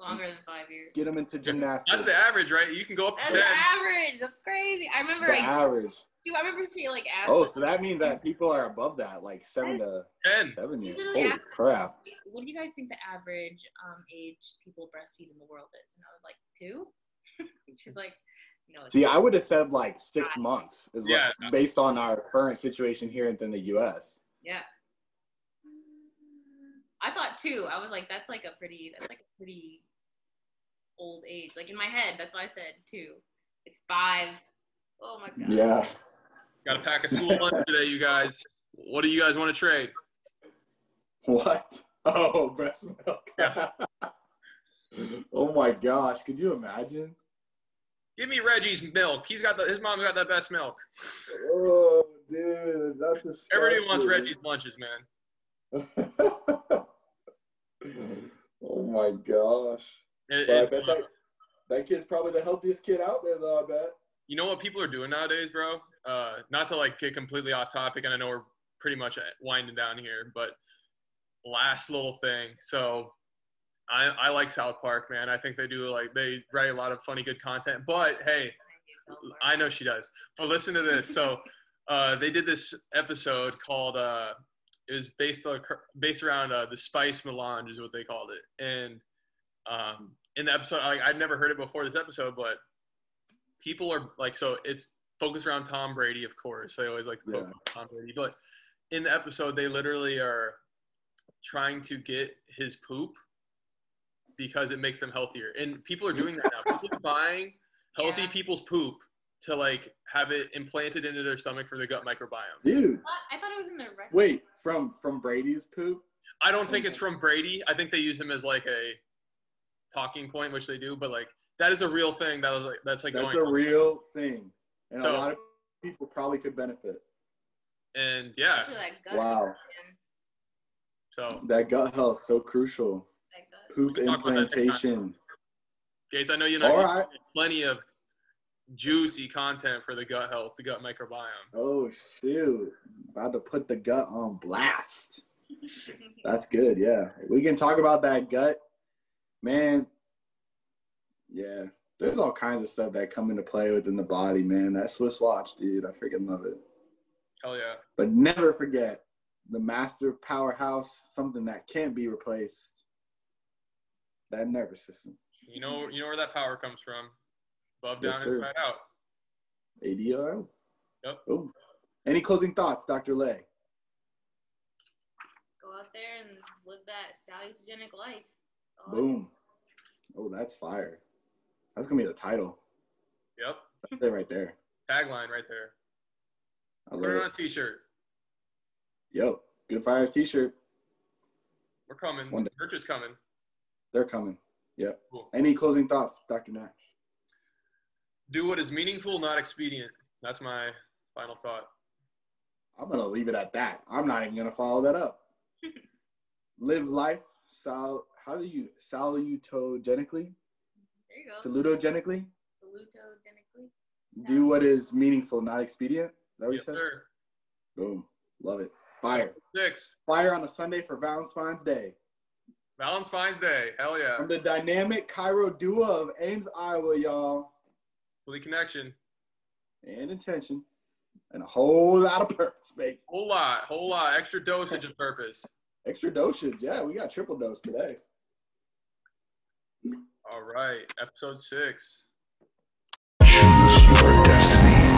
Longer than five years. Get them into gymnastics. that's the average right you can go up to That's 10 the average. That's crazy. I remember. The I, average. I remember she like asked. Oh, so that means that people are above that, like seven to 10 seven years. Literally Holy asked- crap. What do you guys think the average um, age people breastfeed in the world is? And I was like, two. She's like, no. it's See, I would have said like six months is Yeah. what, based on our current situation here in the U.S. Yeah. I thought two. I was like, that's like a pretty, that's like a pretty old age. Like in my head, that's why I said two. It's five. Oh my god. Yeah. gotta pack a school lunch today you guys what do you guys want to trade What? Oh, breast milk. Yeah. oh my gosh, could you imagine? give me reggie's milk he's got the his mom's got the best milk Oh dude, that's disgusting. Everybody wants Reggie's lunches, man. oh my gosh. It- But I bet that, that kid's probably the healthiest kid out there, though. I bet. you know what people are doing nowadays, bro? Uh, not to like get completely off topic, and I know we're pretty much winding down here, but last little thing. So I, I like South Park, man. I think they do like they write a lot of funny, good content. But hey, I know she does. But listen to this. So uh, they did this episode called uh, it was based on, based around uh, the spice melange is what they called it. And um, in the episode, like I'd never heard it before this episode, but people are like, so it's focused around Tom Brady, of course. They always like to focus on Tom Brady, but in the episode, they literally are trying to get his poop because it makes them healthier. And people are doing that now. People are buying healthy Yeah. people's poop to like have it implanted into their stomach for the gut microbiome. Dude, I thought it was in the record. wait, from from Brady's poop? I don't think it's from Brady. I think they use him as like a talking point, which they do, but like that is a real thing. That was like that's like That's going a real thing, and So- a lot of people probably could benefit. and yeah. Especially that gut Wow. infection. So That gut health so crucial. Poop can talk about that next time. implantation. Gates, I know you know All right. plenty of juicy content for the gut health, the gut microbiome. Oh shoot! About to put the gut on blast. That's good. Yeah, we can talk about that gut, man. Yeah, there's all kinds of stuff that come into play within the body, man. That Swiss watch, dude, I freaking love it. Hell yeah. But never forget the master powerhouse, something that can't be replaced. That nervous system, You know you know where that power comes from. Above, down, Yes, sir. inside out. ADIO. Yep. Boom. Any closing thoughts, Dr. Lay? Go out there and live that salutogenic life. That's Boom. Oh, that's fire. That's gonna be the title. Yep. That's it right there. Tagline right there. I Put it it. on a t-shirt. Yo, Good Fires T-shirt. We're coming. One day. Merch is coming. They're coming. Yep. Cool. Any closing thoughts, Dr. Nash? Do what is meaningful, not expedient. That's my final thought. I'm gonna leave it at that. I'm not even gonna follow that up. Live life. Sal. How do you salutogenically? There you go. Salutogenically. Salutogenically. Do what is meaningful, not expedient. Is that what you said? sir. Boom. Love it. Fire. Six. Fire on a Sunday for Valentine's Day. Valentine's Day. Hell yeah. From the dynamic chiro duo of Ames, Iowa, y'all. Fully connection. And intention. And a whole lot of purpose, baby. Whole lot. Whole lot. Extra dosage of purpose. Extra dosage. Yeah, we got triple dose today. All right. Episode six. Choose your destiny.